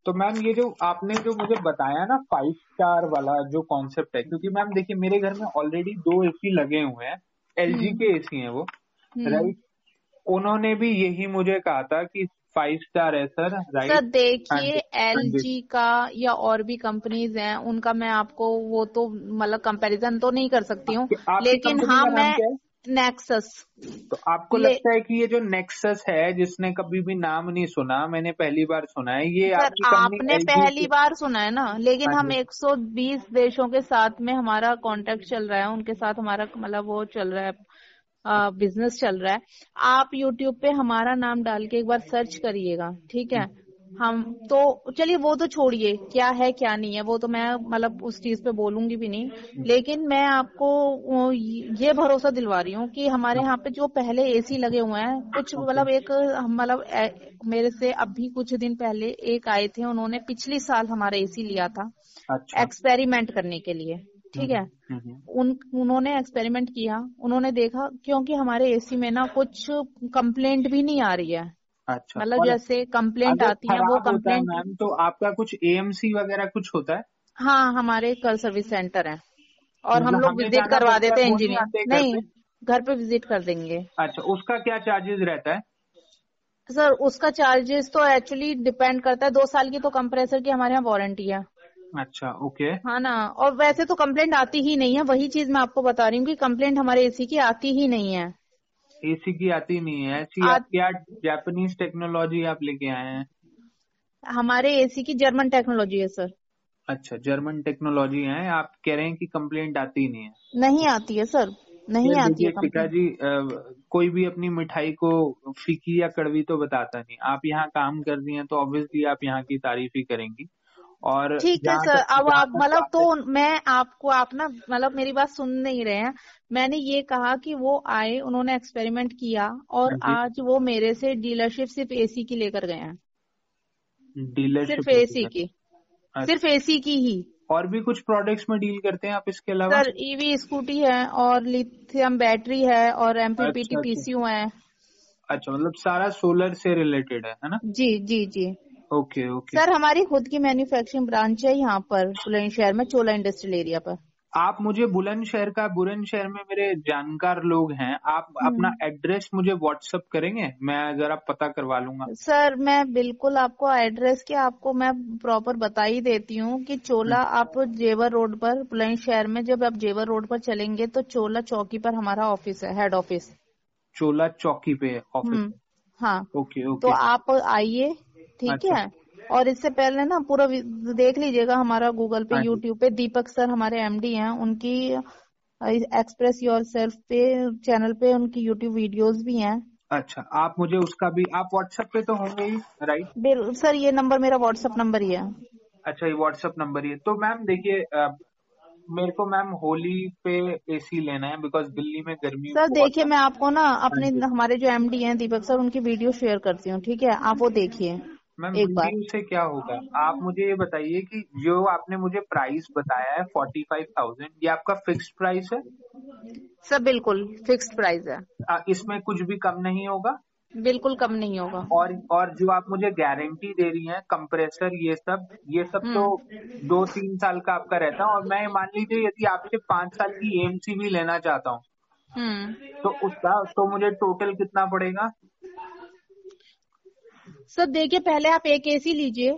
तो मैम ये जो आपने जो मुझे बताया ना फाइव स्टार वाला जो कॉन्सेप्ट है क्योंकि मैम देखिए मेरे घर में ऑलरेडी दो एसी लगे हुए हैं एलजी हम्म। के एसी हैं वो हम्म। राइट उन्होंने भी यही मुझे कहा था कि फाइव स्टार है सर राइट सर देखिए हाँ जी, हाँ एलजी का या और भी कंपनीज़ हैं उनका मैं आपको वो तो मतलब कंपैरिजन तो नहीं कर सकती हूँ लेकिन हाँ मैं? नेक्सस तो आपको लगता है कि ये जो नेक्सस है जिसने कभी भी नाम नहीं सुना मैंने पहली बार सुना है ये सर आपने पहली बार सुना है ना? लेकिन हाँ हम जी। 120 देशों के साथ में हमारा कांटेक्ट चल रहा है उनके साथ हमारा मतलब वो चल रहा है बिज़नेस चल रहा है। आप यूट्यूब पे हमारा नाम डाल के एक बार सर्च करिएगा ठीक है? हम तो चलिए वो तो छोड़िए क्या है क्या नहीं है वो तो मैं मतलब उस चीज़ पे बोलूँगी भी नहीं। लेकिन मैं आपको ये भरोसा दिलवा रही हूँ कि हमारे यहाँ पे जो पहले एसी लगे हुए हैं कुछ मतलब एक मतलब मेरे से अभी कुछ दिन पहले एक आए थे उन्होंने पिछले साल हमारा एसी लिया था अच्छा। एक्सपेरिमेंट करने के लिए ठीक है? हम्म, हम्म, उन उन्होंने एक्सपेरिमेंट किया उन्होंने देखा क्योंकि हमारे एसी में ना कुछ कंप्लेंट भी नहीं आ रही है। अच्छा। मतलब जैसे कंप्लेंट आती है वो कंप्लेंट मैम तो आपका कुछ एएमसी वगैरह कुछ होता है? हाँ हमारे कल सर्विस सेंटर है। और हम मतलब लोग विज़िट करवा देते हैं इंजीनियर नहीं घर पे विज़िट कर देंगे। अच्छा उसका क्या चार्जेस रहता है? सर उसका चार्जेस तो एक्चुअली डिपेंड करता है। दो साल की तो कंप्रेसर की हमारे यहाँ वारंटी है। अच्छा ओके हाँ ना और वैसे तो कंप्लेंट आती ही नहीं है। वही चीज़ मैं आपको बता रही हूँ कि कंप्लेंट हमारे एसी की आती ही नहीं है। एसी की आती नहीं है। ऐसी आप क्या जापानीज टेक्नोलॉजी आप लेके आए हैं? हमारे एसी की जर्मन टेक्नोलॉजी है सर अच्छा जर्मन टेक्नोलॉजी है। आप कह रहे हैं कि कंप्लेंट आती नहीं है। नहीं आती है सर नहीं आती है देखिए शिखा कंप्लेंट जी कोई भी अपनी मिठाई को फीकी या कड़वी तो बताता नहीं। आप यहाँ काम कर रही हैं तो ऑब्वियसली आप यहाँ की तारीफ़ ही करेंगी। और ठीक है सर अब आप मतलब तो मैं आपको आप ना मतलब मेरी बात सुन नहीं रहे हैं। मैंने ये कहा कि वो आए उन्होंने एक्सपेरिमेंट किया और हाँ आज वो मेरे से डीलरशिप सिर्फ़ एसी की लेकर गए हैं। डीलरशिप सिर्फ़ एसी की। अच्छा। सिर्फ़ एसी की ही। और भी कुछ प्रोडक्ट्स में डील करते हैं आप इसके अलावा? सर ईवी स्कूटी है और लिथियम बैटरी है और एमपीपीटी। पीसीयू है। अच्छा मतलब सारा सोलर से रिलेटेड है है ना? जी जी जी। Okay okay. सर हमारी खुद की मैन्युफैक्चरिंग ब्रांच है यहाँ पर बुलंदशहर में चोला इंडस्ट्रियल एरिया पर। आप मुझे बुलंदशहर का बुलंदशहर में मेरे जानकार लोग हैं आप हम्म। अपना एड्रेस मुझे व्हाट्सअप करेंगे? मैं जरा पता करवा लूँगा। सर मैं बिल्कुल आपको एड्रेस के आपको मैं प्रॉपर बता ही देती हूँ कि चोला हम्म। आप जेवर रोड पर बुलंदशहर में जब आप जेवर रोड पर चलेंगे तो चोला चौकी पर हमारा ऑफ़िस है हेड ऑफ़िस चोला चौकी पे ऑफ़िस हम्म हाँ। Okay okay. तो आप आइए ठीक अच्छा। है? और इससे पहले ना पूरा देख लीजिएगा हमारा गूगल पे हाँ यूट्यूब पे दीपक सर हमारे एमडी हैं उनकी एक्सप्रेस योर सेल्फ पे चैनल पे उनकी यूट्यूब वीडियोस भी हैं। अच्छा आप मुझे उसका भी आप व्हाट्सएप पे तो होंगे ही राइट? सर ये नंबर मेरा व्हाट्सएप नंबर ही है। अच्छा ये व्हाट्सएप नंबर ही है। तो मैम देखिए मेरे को मैम होली पे एसी लेना है बिकॉज़ दिल्ली में गर्मी सर देखिए मैं आपको ना अपने हाँ हमारे जो एमडी हैं दीपक सर उनकी वीडियो शेयर करती हूँ ठीक है? आप वो देखिए। मैम वीडियो से क्या होगा? आप मुझे ये बताइए कि जो आपने मुझे प्राइस बताया है फोर्टी फाइव थाउज़ेंड ये आपका फिक्स प्राइस है? सर बिल्कुल फिक्स प्राइस है। अ, इसमें कुछ भी कम नहीं होगा? बिल्कुल कम नहीं होगा। और और जो आप मुझे गारंटी दे रही हैं कंप्रेसर ये सब ये सब तो दो तीन साल का आपका रहता है। और मैं मान लीजिए यदि आपसे पाँच साल की एएमसी भी लेना चाहता हूँ हम्म। तो उसका तो मुझे टोटल कितना पड़ेगा? सर देखिए पहले आप एक एसी लीजिए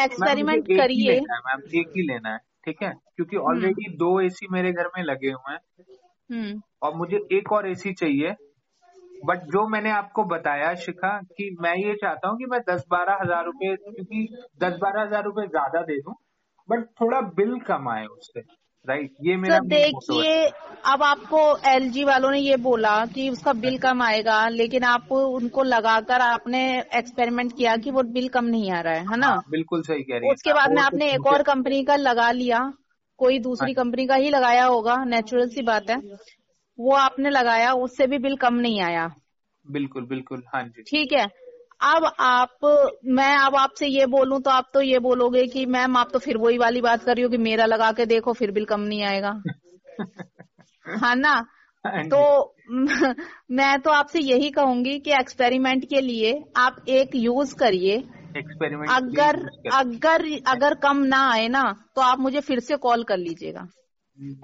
एक्सपेरिमेंट करिए। है मैम एक ही लेना है ठीक है? क्योंकि ऑलरेडी दो एसी मेरे घर में लगे हुए हैं। हम्म। और मुझे एक और एसी चाहिए। बट जो मैंने आपको बताया शिखा कि मैं ये चाहता हूँ कि मैं दस बारह हज़ार रूपए क्योंकि दस बारह हज़ार रूपए ज़्यादा दे दूँ बट थोड़ा बिल कम आए उससे। राइट ये मेरा सर है देखिए अब आपको एलजी वालों ने ये बोला कि उसका बिल कम आएगा लेकिन आप उनको लगाकर आपने एक्सपेरिमेंट किया कि वो बिल कम नहीं आ रहा है है ना? हाँ, बिल्कुल सही कह रही है उसके बाद में आपने एक और कंपनी का लगा लिया कोई दूसरी हाँ। कंपनी का ही लगाया होगा नेचुरल सी बात है। वो आपने लगाया उससे भी बिल कम नहीं आया। बिल्कुल बिल्कुल हाँ जी। ठीक है अब आप मैं अब आपसे ये बोलूँ तो आप तो ये बोलोगे कि मैम आप तो फिर वही वाली बात कर रही हो कि मेरा लगा के देखो फिर बिल कम नहीं आएगा। हाँ ना? हाँ तो मैं तो आपसे यही कहूँगी कि एक्सपेरिमेंट के लिए आप एक यूज़ करिए। एक्सपेरिमेंट अगर अगर अगर कम ना आए ना तो आप मुझे फिर से कॉल कर लीजिएगा।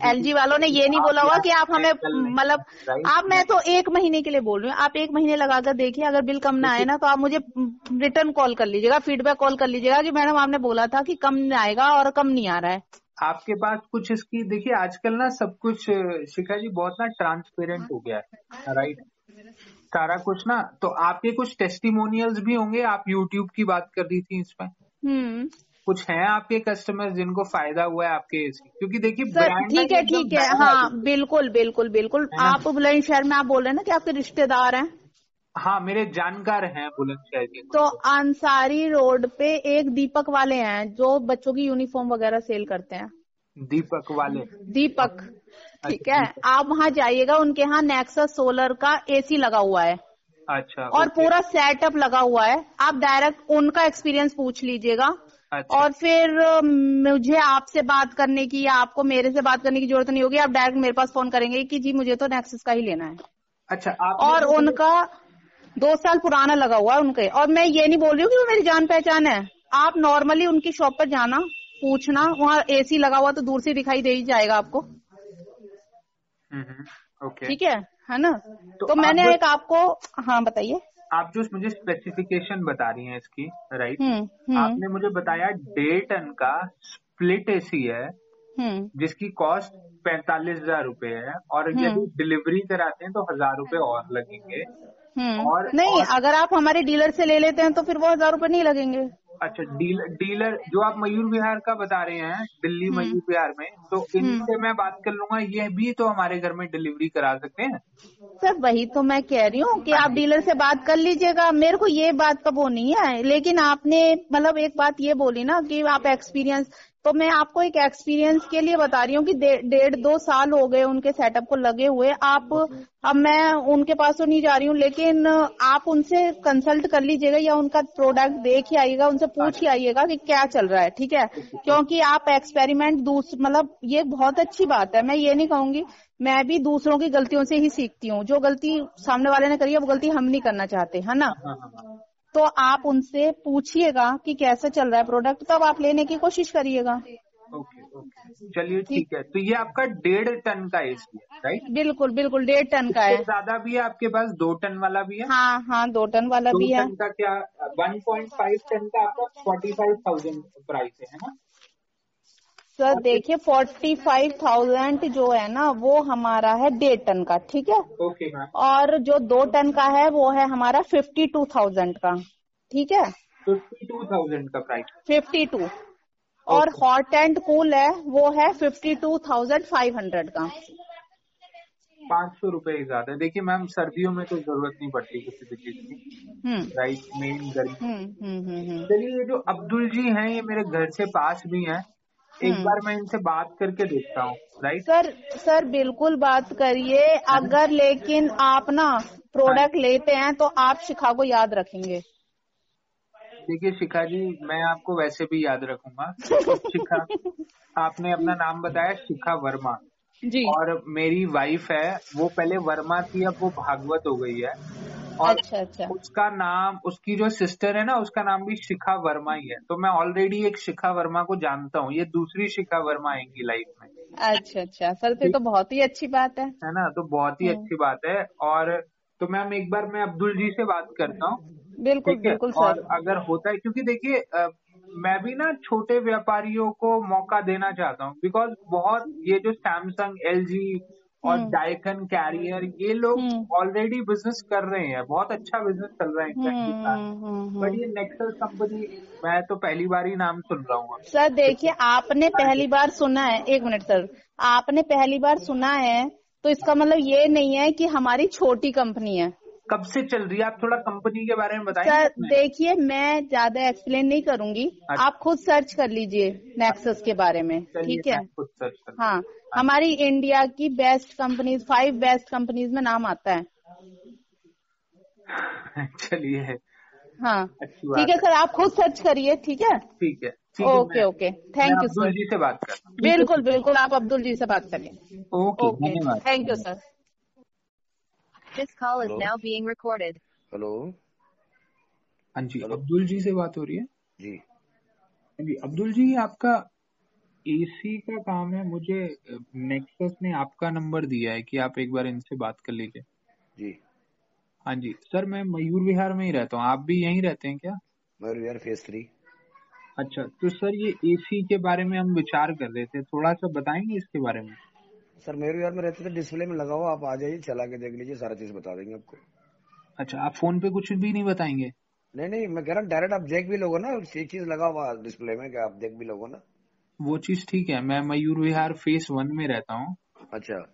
एलजी वालों ने ये नहीं बोला होगा कि आप हमें मतलब आप मैं तो एक महीने के लिए बोल रही हूँ। आप एक महीने लगाकर देखिए अगर बिल कम ना आए ना तो आप मुझे रिटर्न कॉल कर लीजिएगा फीडबैक कॉल कर लीजिएगा कि मैडम आपने बोला था कि कम आएगा और कम नहीं आ रहा है। आपके पास कुछ इसकी देखिए आजकल ना सब कुछ शिखा जी बहुत ना ट्रांसपेरेंट हो गया है राइट सारा कुछ ना तो आपके कुछ टेस्टिमोनियल्स भी होंगे आप यूट्यूब की बात कर रही थी इसमें। हम्म। कुछ हैं आपके कस्टमर्स जिनको फ़ायदा हुआ है आपके क्योंकि देखिए सर ठीक है ठीक है। हाँ बिल्कुल बिल्कुल बिल्कुल। आप बुलंदशहर में आप बोल रहे हैं ना कि आपके रिश्तेदार हैं? हाँ मेरे जानकार हैं बुलंदशहर के। तो अंसारी रोड पे एक दीपक वाले हैं जो बच्चों की यूनिफॉर्म वगैरह सेल करते हैं। दीपक वाले? दीपक ठीक है। आप वहाँ जाइएगा उनके यहाँ नेक्सस सोलर का एसी लगा हुआ है। अच्छा और पूरा सेटअप लगा हुआ है। आप डायरेक्ट उनका एक्सपीरियंस पूछ लीजिएगा। अच्छा। और फिर मुझे आपसे बात करने की या आपको मेरे से बात करने की ज़रूरत नहीं होगी। आप डायरेक्ट मेरे पास फ़ोन करेंगे कि जी मुझे तो नेक्सस का ही लेना है। अच्छा आप और उनका दो साल पुराना लगा हुआ है उनके। और मैं ये नहीं बोल रही हूँ कि वो मेरी जान पहचान है। आप नॉर्मली उनकी शॉप पर जाना पूछना वहाँ एसी लगा हुआ तो दूर से दिखाई दे ही जाएगा आपको। हम्म, हम्म, ठीक है है ना? तो तो मैंने एक आपको हाँ बताइए। आप जो मुझे स्पेसिफिकेशन बता रही हैं इसकी राइट हम्म हम्म। आपने मुझे बताया डेढ़ टन का स्प्लिट एसी है हम्म। जिसकी कॉस्ट पैंतालीस हज़ार रूपए है और। यदि डिलीवरी कराते हैं तो हज़ार रूपए और लगेंगे। और- नहीं और- अगर आप हमारे डीलर से ले लेते हैं तो फिर वो हज़ार रूपए नहीं लगेंगे। अच्छा डीलर डीलर जो आप मयूर विहार का बता रहे हैं दिल्ली हम्म। मयूर विहार में तो इनसे मैं बात कर लूँगा ये भी तो हमारे घर में डिलीवरी करा सकते हैं। सर वही तो मैं कह रही हूँ कि आप डीलर से बात कर लीजिएगा। मेरे को ये बात का वो नहीं है। लेकिन आपने मतलब एक बात ये बोली ना कि आप एक्सपीरियंस तो मैं आपको एक एक्सपीरियंस के लिए बता रही हूँ कि डेढ़ दो साल हो गए उनके सेटअप को लगे हुए। आप, अब मैं उनके पास तो नहीं जा रही हूँ, लेकिन आप उनसे कंसल्ट कर लीजिएगा या उनका प्रोडक्ट देख ही आइएगा, उनसे पूछ ही आइएगा कि क्या चल रहा है, ठीक है? क्योंकि आप एक्सपेरिमेंट मतलब ये बहुत अच्छी बात है। मैं ये नहीं कहूँगी, मैं भी दूसरों की गलतियों से ही सीखती हूँ। जो गलती सामने वाले ने करी है, वो गलती हम नहीं करना चाहते, है ना? हाँ हाँ हाँ। तो आप उनसे पूछिएगा कि कैसे चल रहा है प्रोडक्ट तब आप लेने की कोशिश करिएगा। ओके ओके चलिए ठीक है। तो ये आपका डेढ़ टन का एसी है राइट बिल्कुल बिल्कुल डेढ़ टन का है। ज़्यादा भी है आपके पास दो टन वाला भी है? हाँ हाँ दो टन वाला दो भी है। टन का क्या वन पॉइंट फाइव टन का आपका फोर्टी फाइव थाउज़ेंड प्राइस है है ना? सर देखिए फोर्टी फाइव थाउज़ेंड जो है ना वो हमारा है डेढ़ टन का ठीक है? Okay ma'am. और जो दो टन का है वो है हमारा फिफ्टी टू थाउज़ेंड का ठीक है? फिफ्टी टू थाउज़ेंड का प्राइस फिफ्टी टू और हॉट एंड कूल है वो है fifty two thousand five hundred का। पाँच सौ रुपये ही ज़्यादा देखिए मैम सर्दियों में तो ज़रूरत नहीं पड़ती किसी भी चीज़ की। राइट मेन गर्मी चलिए ये जो अब्दुल जी हैं ये मेरे घर से पास भी हैं। एक हम्म। बार मैं इनसे बात करके देखता हूँ राइट सर सर बिल्कुल बात करिए। अगर लेकिन आप ना प्रोडक्ट लेते हैं तो आप शिखा को याद रखेंगे। देखिए शिखा जी मैं आपको वैसे भी याद रखूँगा। शिखा आपने अपना नाम बताया शिखा वर्मा। जी। और मेरी वाइफ है वो पहले वर्मा थी अब वो भागवत हो गई है। और अच्छा अच्छा। उसका नाम उसकी जो सिस्टर है ना उसका नाम भी शिखा वर्मा ही है। तो मैं ऑलरेडी एक शिखा वर्मा को जानता हूँ ये दूसरी शिखा वर्मा आएँगी लाइफ में। अच्छा अच्छा। सर फिर तो बहुत ही अच्छी बात है। है ना? तो बहुत ही हम्म। अच्छी बात है। और तो मैम एक बार मैं अब्दुल जी से बात करता हूँ। बिल्कुल है? बिल्कुल और सर अगर होता है क्योंकि देखिए मैं भी ना छोटे व्यापारियों को मौका देना चाहता हूँ बिकॉज़ बहुत ये जो सैमसंग एल और हम्म। डाइकन कैरियर ये लोग हम्म। ऑलरेडी बिज़नेस कर रहे हैं बहुत अच्छा बिज़नेस चल रहा है इनका हम्म। हम्म, हम्म, बट हम्म। ये नेक्सल कंपनी मैं तो पहली बार ही नाम सुन रहा हूँ सर देखिए आपने पहली बार सुना है एक मिनट सर आपने पहली बार सुना है तो इसका मतलब ये नहीं है कि हमारी छोटी कंपनी है कब से चल रही है? आप थोड़ा कंपनी के बारे में बताएँगे सर? देखिए मैं ज़्यादा एक्सप्लेन नहीं करूँगी। अच्छा। आप खुद सर्च कर लीजिए नेक्सस के बारे में ठीक है? खुद सर्च करता हाँ अच्छा। हमारी इंडिया की best companies five best companies में नाम आता है। चलिए। हाँ ठीक है सर आप खुद सर्च करिए ठीक है? ठीक है okay okay thank you sir ji से बात करता हूँ। बिल्कुल बिल्कुल आप अब्दुल जी से बात करिए। Okay thank you sir This call is Hello? now being recorded. Hello हाँ जी हेलो। अब्दुल जी से बात हो रही है? जी। हाँ जी अब्दुल जी आपका एसी का काम है। मुझे नेक्सस ने आपका नंबर दिया है कि आप एक बार इनसे बात कर लीजिए। जी। हाँ जी। सर मैं मयूर विहार में ही रहता हूँ। आप भी यहीं रहते हैं क्या? मैं यार फेस थ्री अच्छा तो सर ये एसी के बारे में हम विचार कर रहे थे। थोड़ा सा बताएँगे इसके बारे में? सर मेरे यार में रहते थे डिस्प्ले में लगा हुआ आप आ जाइए चला के देख लीजिए सारा चीज़ बता देंगे आपको। अच्छा आप फ़ोन पे कुछ भी नहीं बताएँगे? नहीं नहीं मैं कह रहा हूँ डायरेक्ट आप देख भी लोगो ना ये चीज़ लगा हुआ डिस्प्ले में आप देख भी लोगो ना। वो चीज़ ठीक है मैं मयूर विहार फेस वन में रहता हूँ। अच्छा।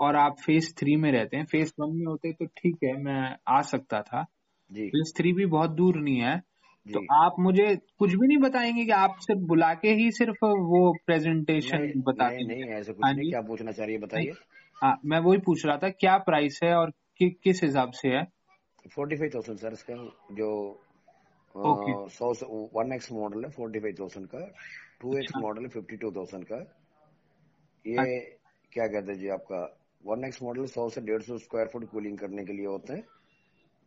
और आप फेस थ्री में रहते हैं। फेस वन में होते तो ठीक है मैं आ सकता था। जी। फेस थ्री भी बहुत दूर नहीं है। तो आप मुझे कुछ भी नहीं बताएँगे कि आप सिर्फ़ बुला के ही सिर्फ़ वो प्रेजेंटेशन नहीं बता नहीं नहीं ऐसा कुछ हाँ नहीं क्या पूछना चाह रही है बताइए। हाँ मैं वही पूछ रहा था क्या प्राइस है और कि, किस हिसाब से है? फोर्टी फाइव थाउज़ेंड सर इसका जो सौ वन एक्स मॉडल है फोर्टी फाइव थाउज़ेंड का टू एक्स मॉडल है फिफ्टी टू थाउज़ेंड का। ये अच्छा क्या कहते हैं जी आपका वन एक्स मॉडल सौ से डेढ़ सौ स्क्वायर फुट कूलिंग करने के लिए होते हैं।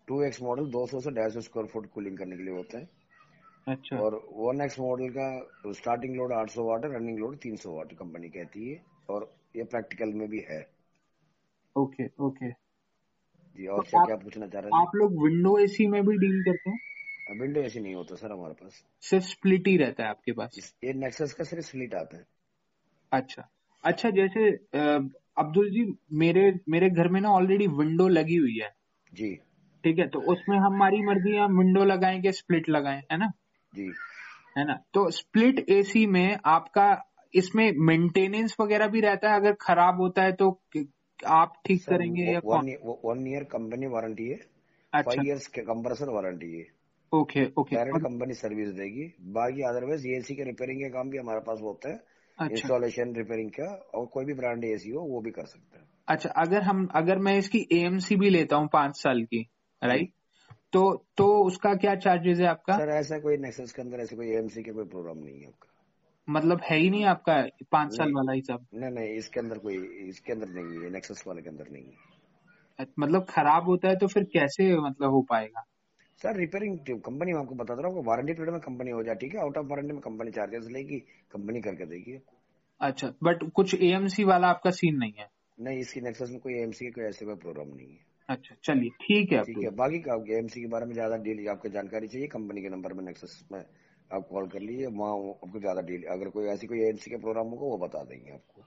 टू एक्स मॉडल दो सौ से ढाई सौ स्क्वायर फुट कूलिंग करने के लिए होते हैं। अच्छा। और वन एक्स मॉडल का स्टार्टिंग लोड 800 वाट है रनिंग लोड 300 वाट कंपनी कहती है और ये प्रैक्टिकल में भी है। Okay okay. जी और तो क्या आप क्या पूछना चाह रहे हैं? आप लोग विंडो एसी में भी डील करते हैं? विंडो ऐसी नहीं होता सर हमारे पास। सिर्फ़ स्प्लिट ही रहता है आपके पास? ये नेक्सस का सिर्फ़ स्लिट आता है। अच्छा। अच्छा जैसे अब्दुल जी मेरे मेरे घर में ना ऑलरेडी विंडो लगी हुई है। जी। ठीक है? तो उसमें हमारी मर्ज़ी हम विंडो लगाएँ कि स्प्लिट लगाएँ है ना? जी। है ना? तो स्प्लिट एसी में आपका इसमें मेंटेनेंस वगैरह भी रहता है? अगर खराब होता है तो आप ठीक करेंगे या वन ईयर कंपनी वारंटी है। अच्छा। फाइव इयर्स के कंप्रेसर वारंटी है। Okay okay direct company service देगी। बाकी अदरवाइज़ एसी के रिपेयरिंग के काम भी हमारे पास होता है। अच्छा। इंस्टॉलेशन रिपेयरिंग का और कोई भी ब्रांड एसी हो वो भी कर सकता है। अच्छा अगर हम अगर मैं इसकी एएमसी भी लेता हूँ पाँच साल की राइट तो तो उसका क्या चार्जेस है आपका? सर ऐसा कोई नेक्सस के अंदर ऐसे कोई एएमसी का कोई प्रोग्राम नहीं है आपका। मतलब है ही नहीं आपका पाँच साल वाला ही सब? नहीं नहीं इसके अंदर कोई इसके अंदर नहीं है नेक्सस वाले के अंदर नहीं है। मतलब खराब होता है तो फिर कैसे मतलब हो पाएगा? सर रिपेयरिंग कंपनी आपको बता रहा हूँ वारंटी पीरियड में कंपनी हो जाए ठीक है? आउट ऑफ़ वारंटी में कंपनी चार्जेस लेगी कंपनी करके देगी। अच्छा बट कुछ एएमसी वाला आपका सीन नहीं है? नहीं इसकी नेक्सस में कोई एएमसी का कोई ऐसे कोई प्रोग्राम नहीं है। अच्छा चलिए ठीक है ठीक है बाकी का एएमसी के बारे में ज़्यादा डील आपको जानकारी चाहिए कंपनी के नंबर में नेक्सस में आप कॉल कर लीजिए वहाँ आपको ज़्यादा डील अगर कोई ऐसी कोई एएमसी का प्रोग्राम होगा वो बता देंगे आपको।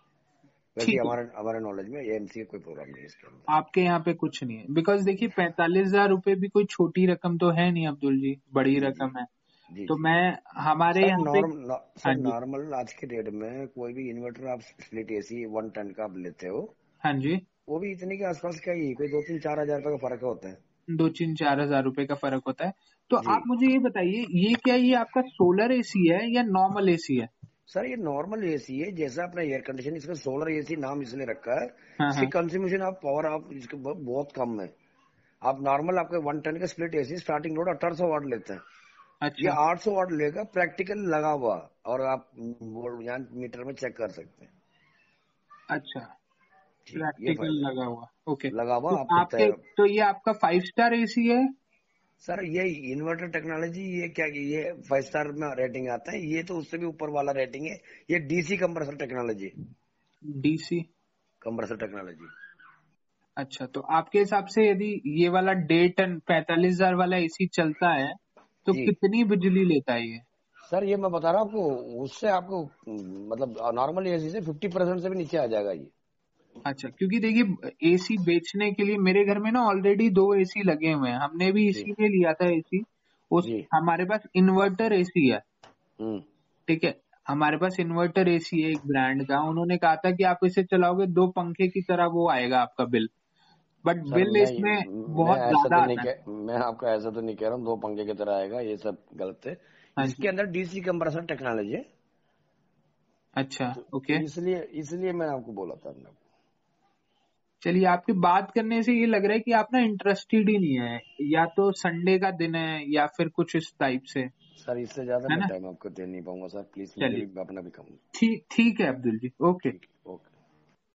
वैसे हमारे हमारे नॉलेज में एएमसी का कोई प्रोग्राम नहीं है इसके अंदर। आपके यहाँ पे कुछ नहीं है। बिकॉज़ देखिए पैंतालीस हज़ार रुपये भी कोई छोटी रकम तो है नहीं अब्दुल जी। बड़ी जी रकम है। जी तो जी। मैं हमारे यहाँ पे नॉर्म नॉ- हाँ नॉर्मल आज के डेट में कोई भी इन्वर्टर आप स्प्लिट एसी वन टन का आप लेते हो हाँ जी। वो भी इतने के आसपास का ही कोई दो तीन चार हज़ार रुपए का फ़र्क होता है। दो तीन चार हज़ार रुपए का फ़र्क होता है। तो आप मुझे ये बताइए ये क्या ये आपका सोलर एसी है या नॉर्मल एसी है? सर ये नॉर्मल एसी है जैसा अपना एयर कंडीशन इसका सोलर एसी नाम इसलिए रखा है। हाँ इसकी हाँ कंज्यूमेशन आप पावर आप इसके बहुत कम है। आप नॉर्मल आपका वन टन का स्प्लिट एसी स्टार्टिंग लोड अठारह सौ वाट लेता है। ये अच्छा आठ सौ वाट लेगा प्रैक्टिकल लगा हुआ और आप यहाँ मीटर में चेक कर सकते हैं। अच्छा। प्रैक्टिकल लगा हुआ। ओके लगा हुआ तो आपके तो ये आपका फाइव स्टार एसी है? सर ये इन्वर्टर टेक्नोलॉजी ये क्या ये फाइव स्टार में रेटिंग आता है ये तो उससे भी ऊपर वाला रेटिंग है। ये DC compressor technology DC compressor technology अच्छा तो आपके हिसाब से यदि ये वाला डेढ़ टन पैतालीस हज़ार वाला एसी चलता है तो कितनी बिजली लेता है ये? सर ये मैं बता रहा हूँ आपको उससे आपको मतलब नॉर्मल एसी से फिफ्टी परसेंट से भी नीचे आ जाएगा ये। अच्छा क्योंकि देखिए एसी बेचने के लिए मेरे घर में ना ऑलरेडी दो एसी लगे हुए हैं। हमने भी। इसीलिए लिया था एसी उस हमारे पास इन्वर्टर एसी है। हम्म। ठीक है? हमारे पास इन्वर्टर एसी है एक ब्रांड का। उन्होंने कहा था कि आप इसे चलाओगे दो पंखे की तरह वो आएगा आपका बिल। बट बिल इसमें बहुत ज़्यादा तो कह, मैं आपको ऐसा तो नहीं कह रहा हूँ दो पंखे की तरह आएगा ये सब गलत है। हाँ इसके अंदर डीसी कंप्रेसर टेक्नोलॉजी है। अच्छा ओके इसलिए इसलिए मैं आपको बोला था चलिए आपके बात करने से ये लग रहा है कि आप ना इंटरेस्टेड ही नहीं है। या तो संडे का दिन है या फिर कुछ इस टाइप से। सर इससे ज़्यादा मैं टाइम आपको दे नहीं पाऊँगा सर। प्लीज़ अपना भी कहूँ ठीक ठीक है अब्दुल जी। ओके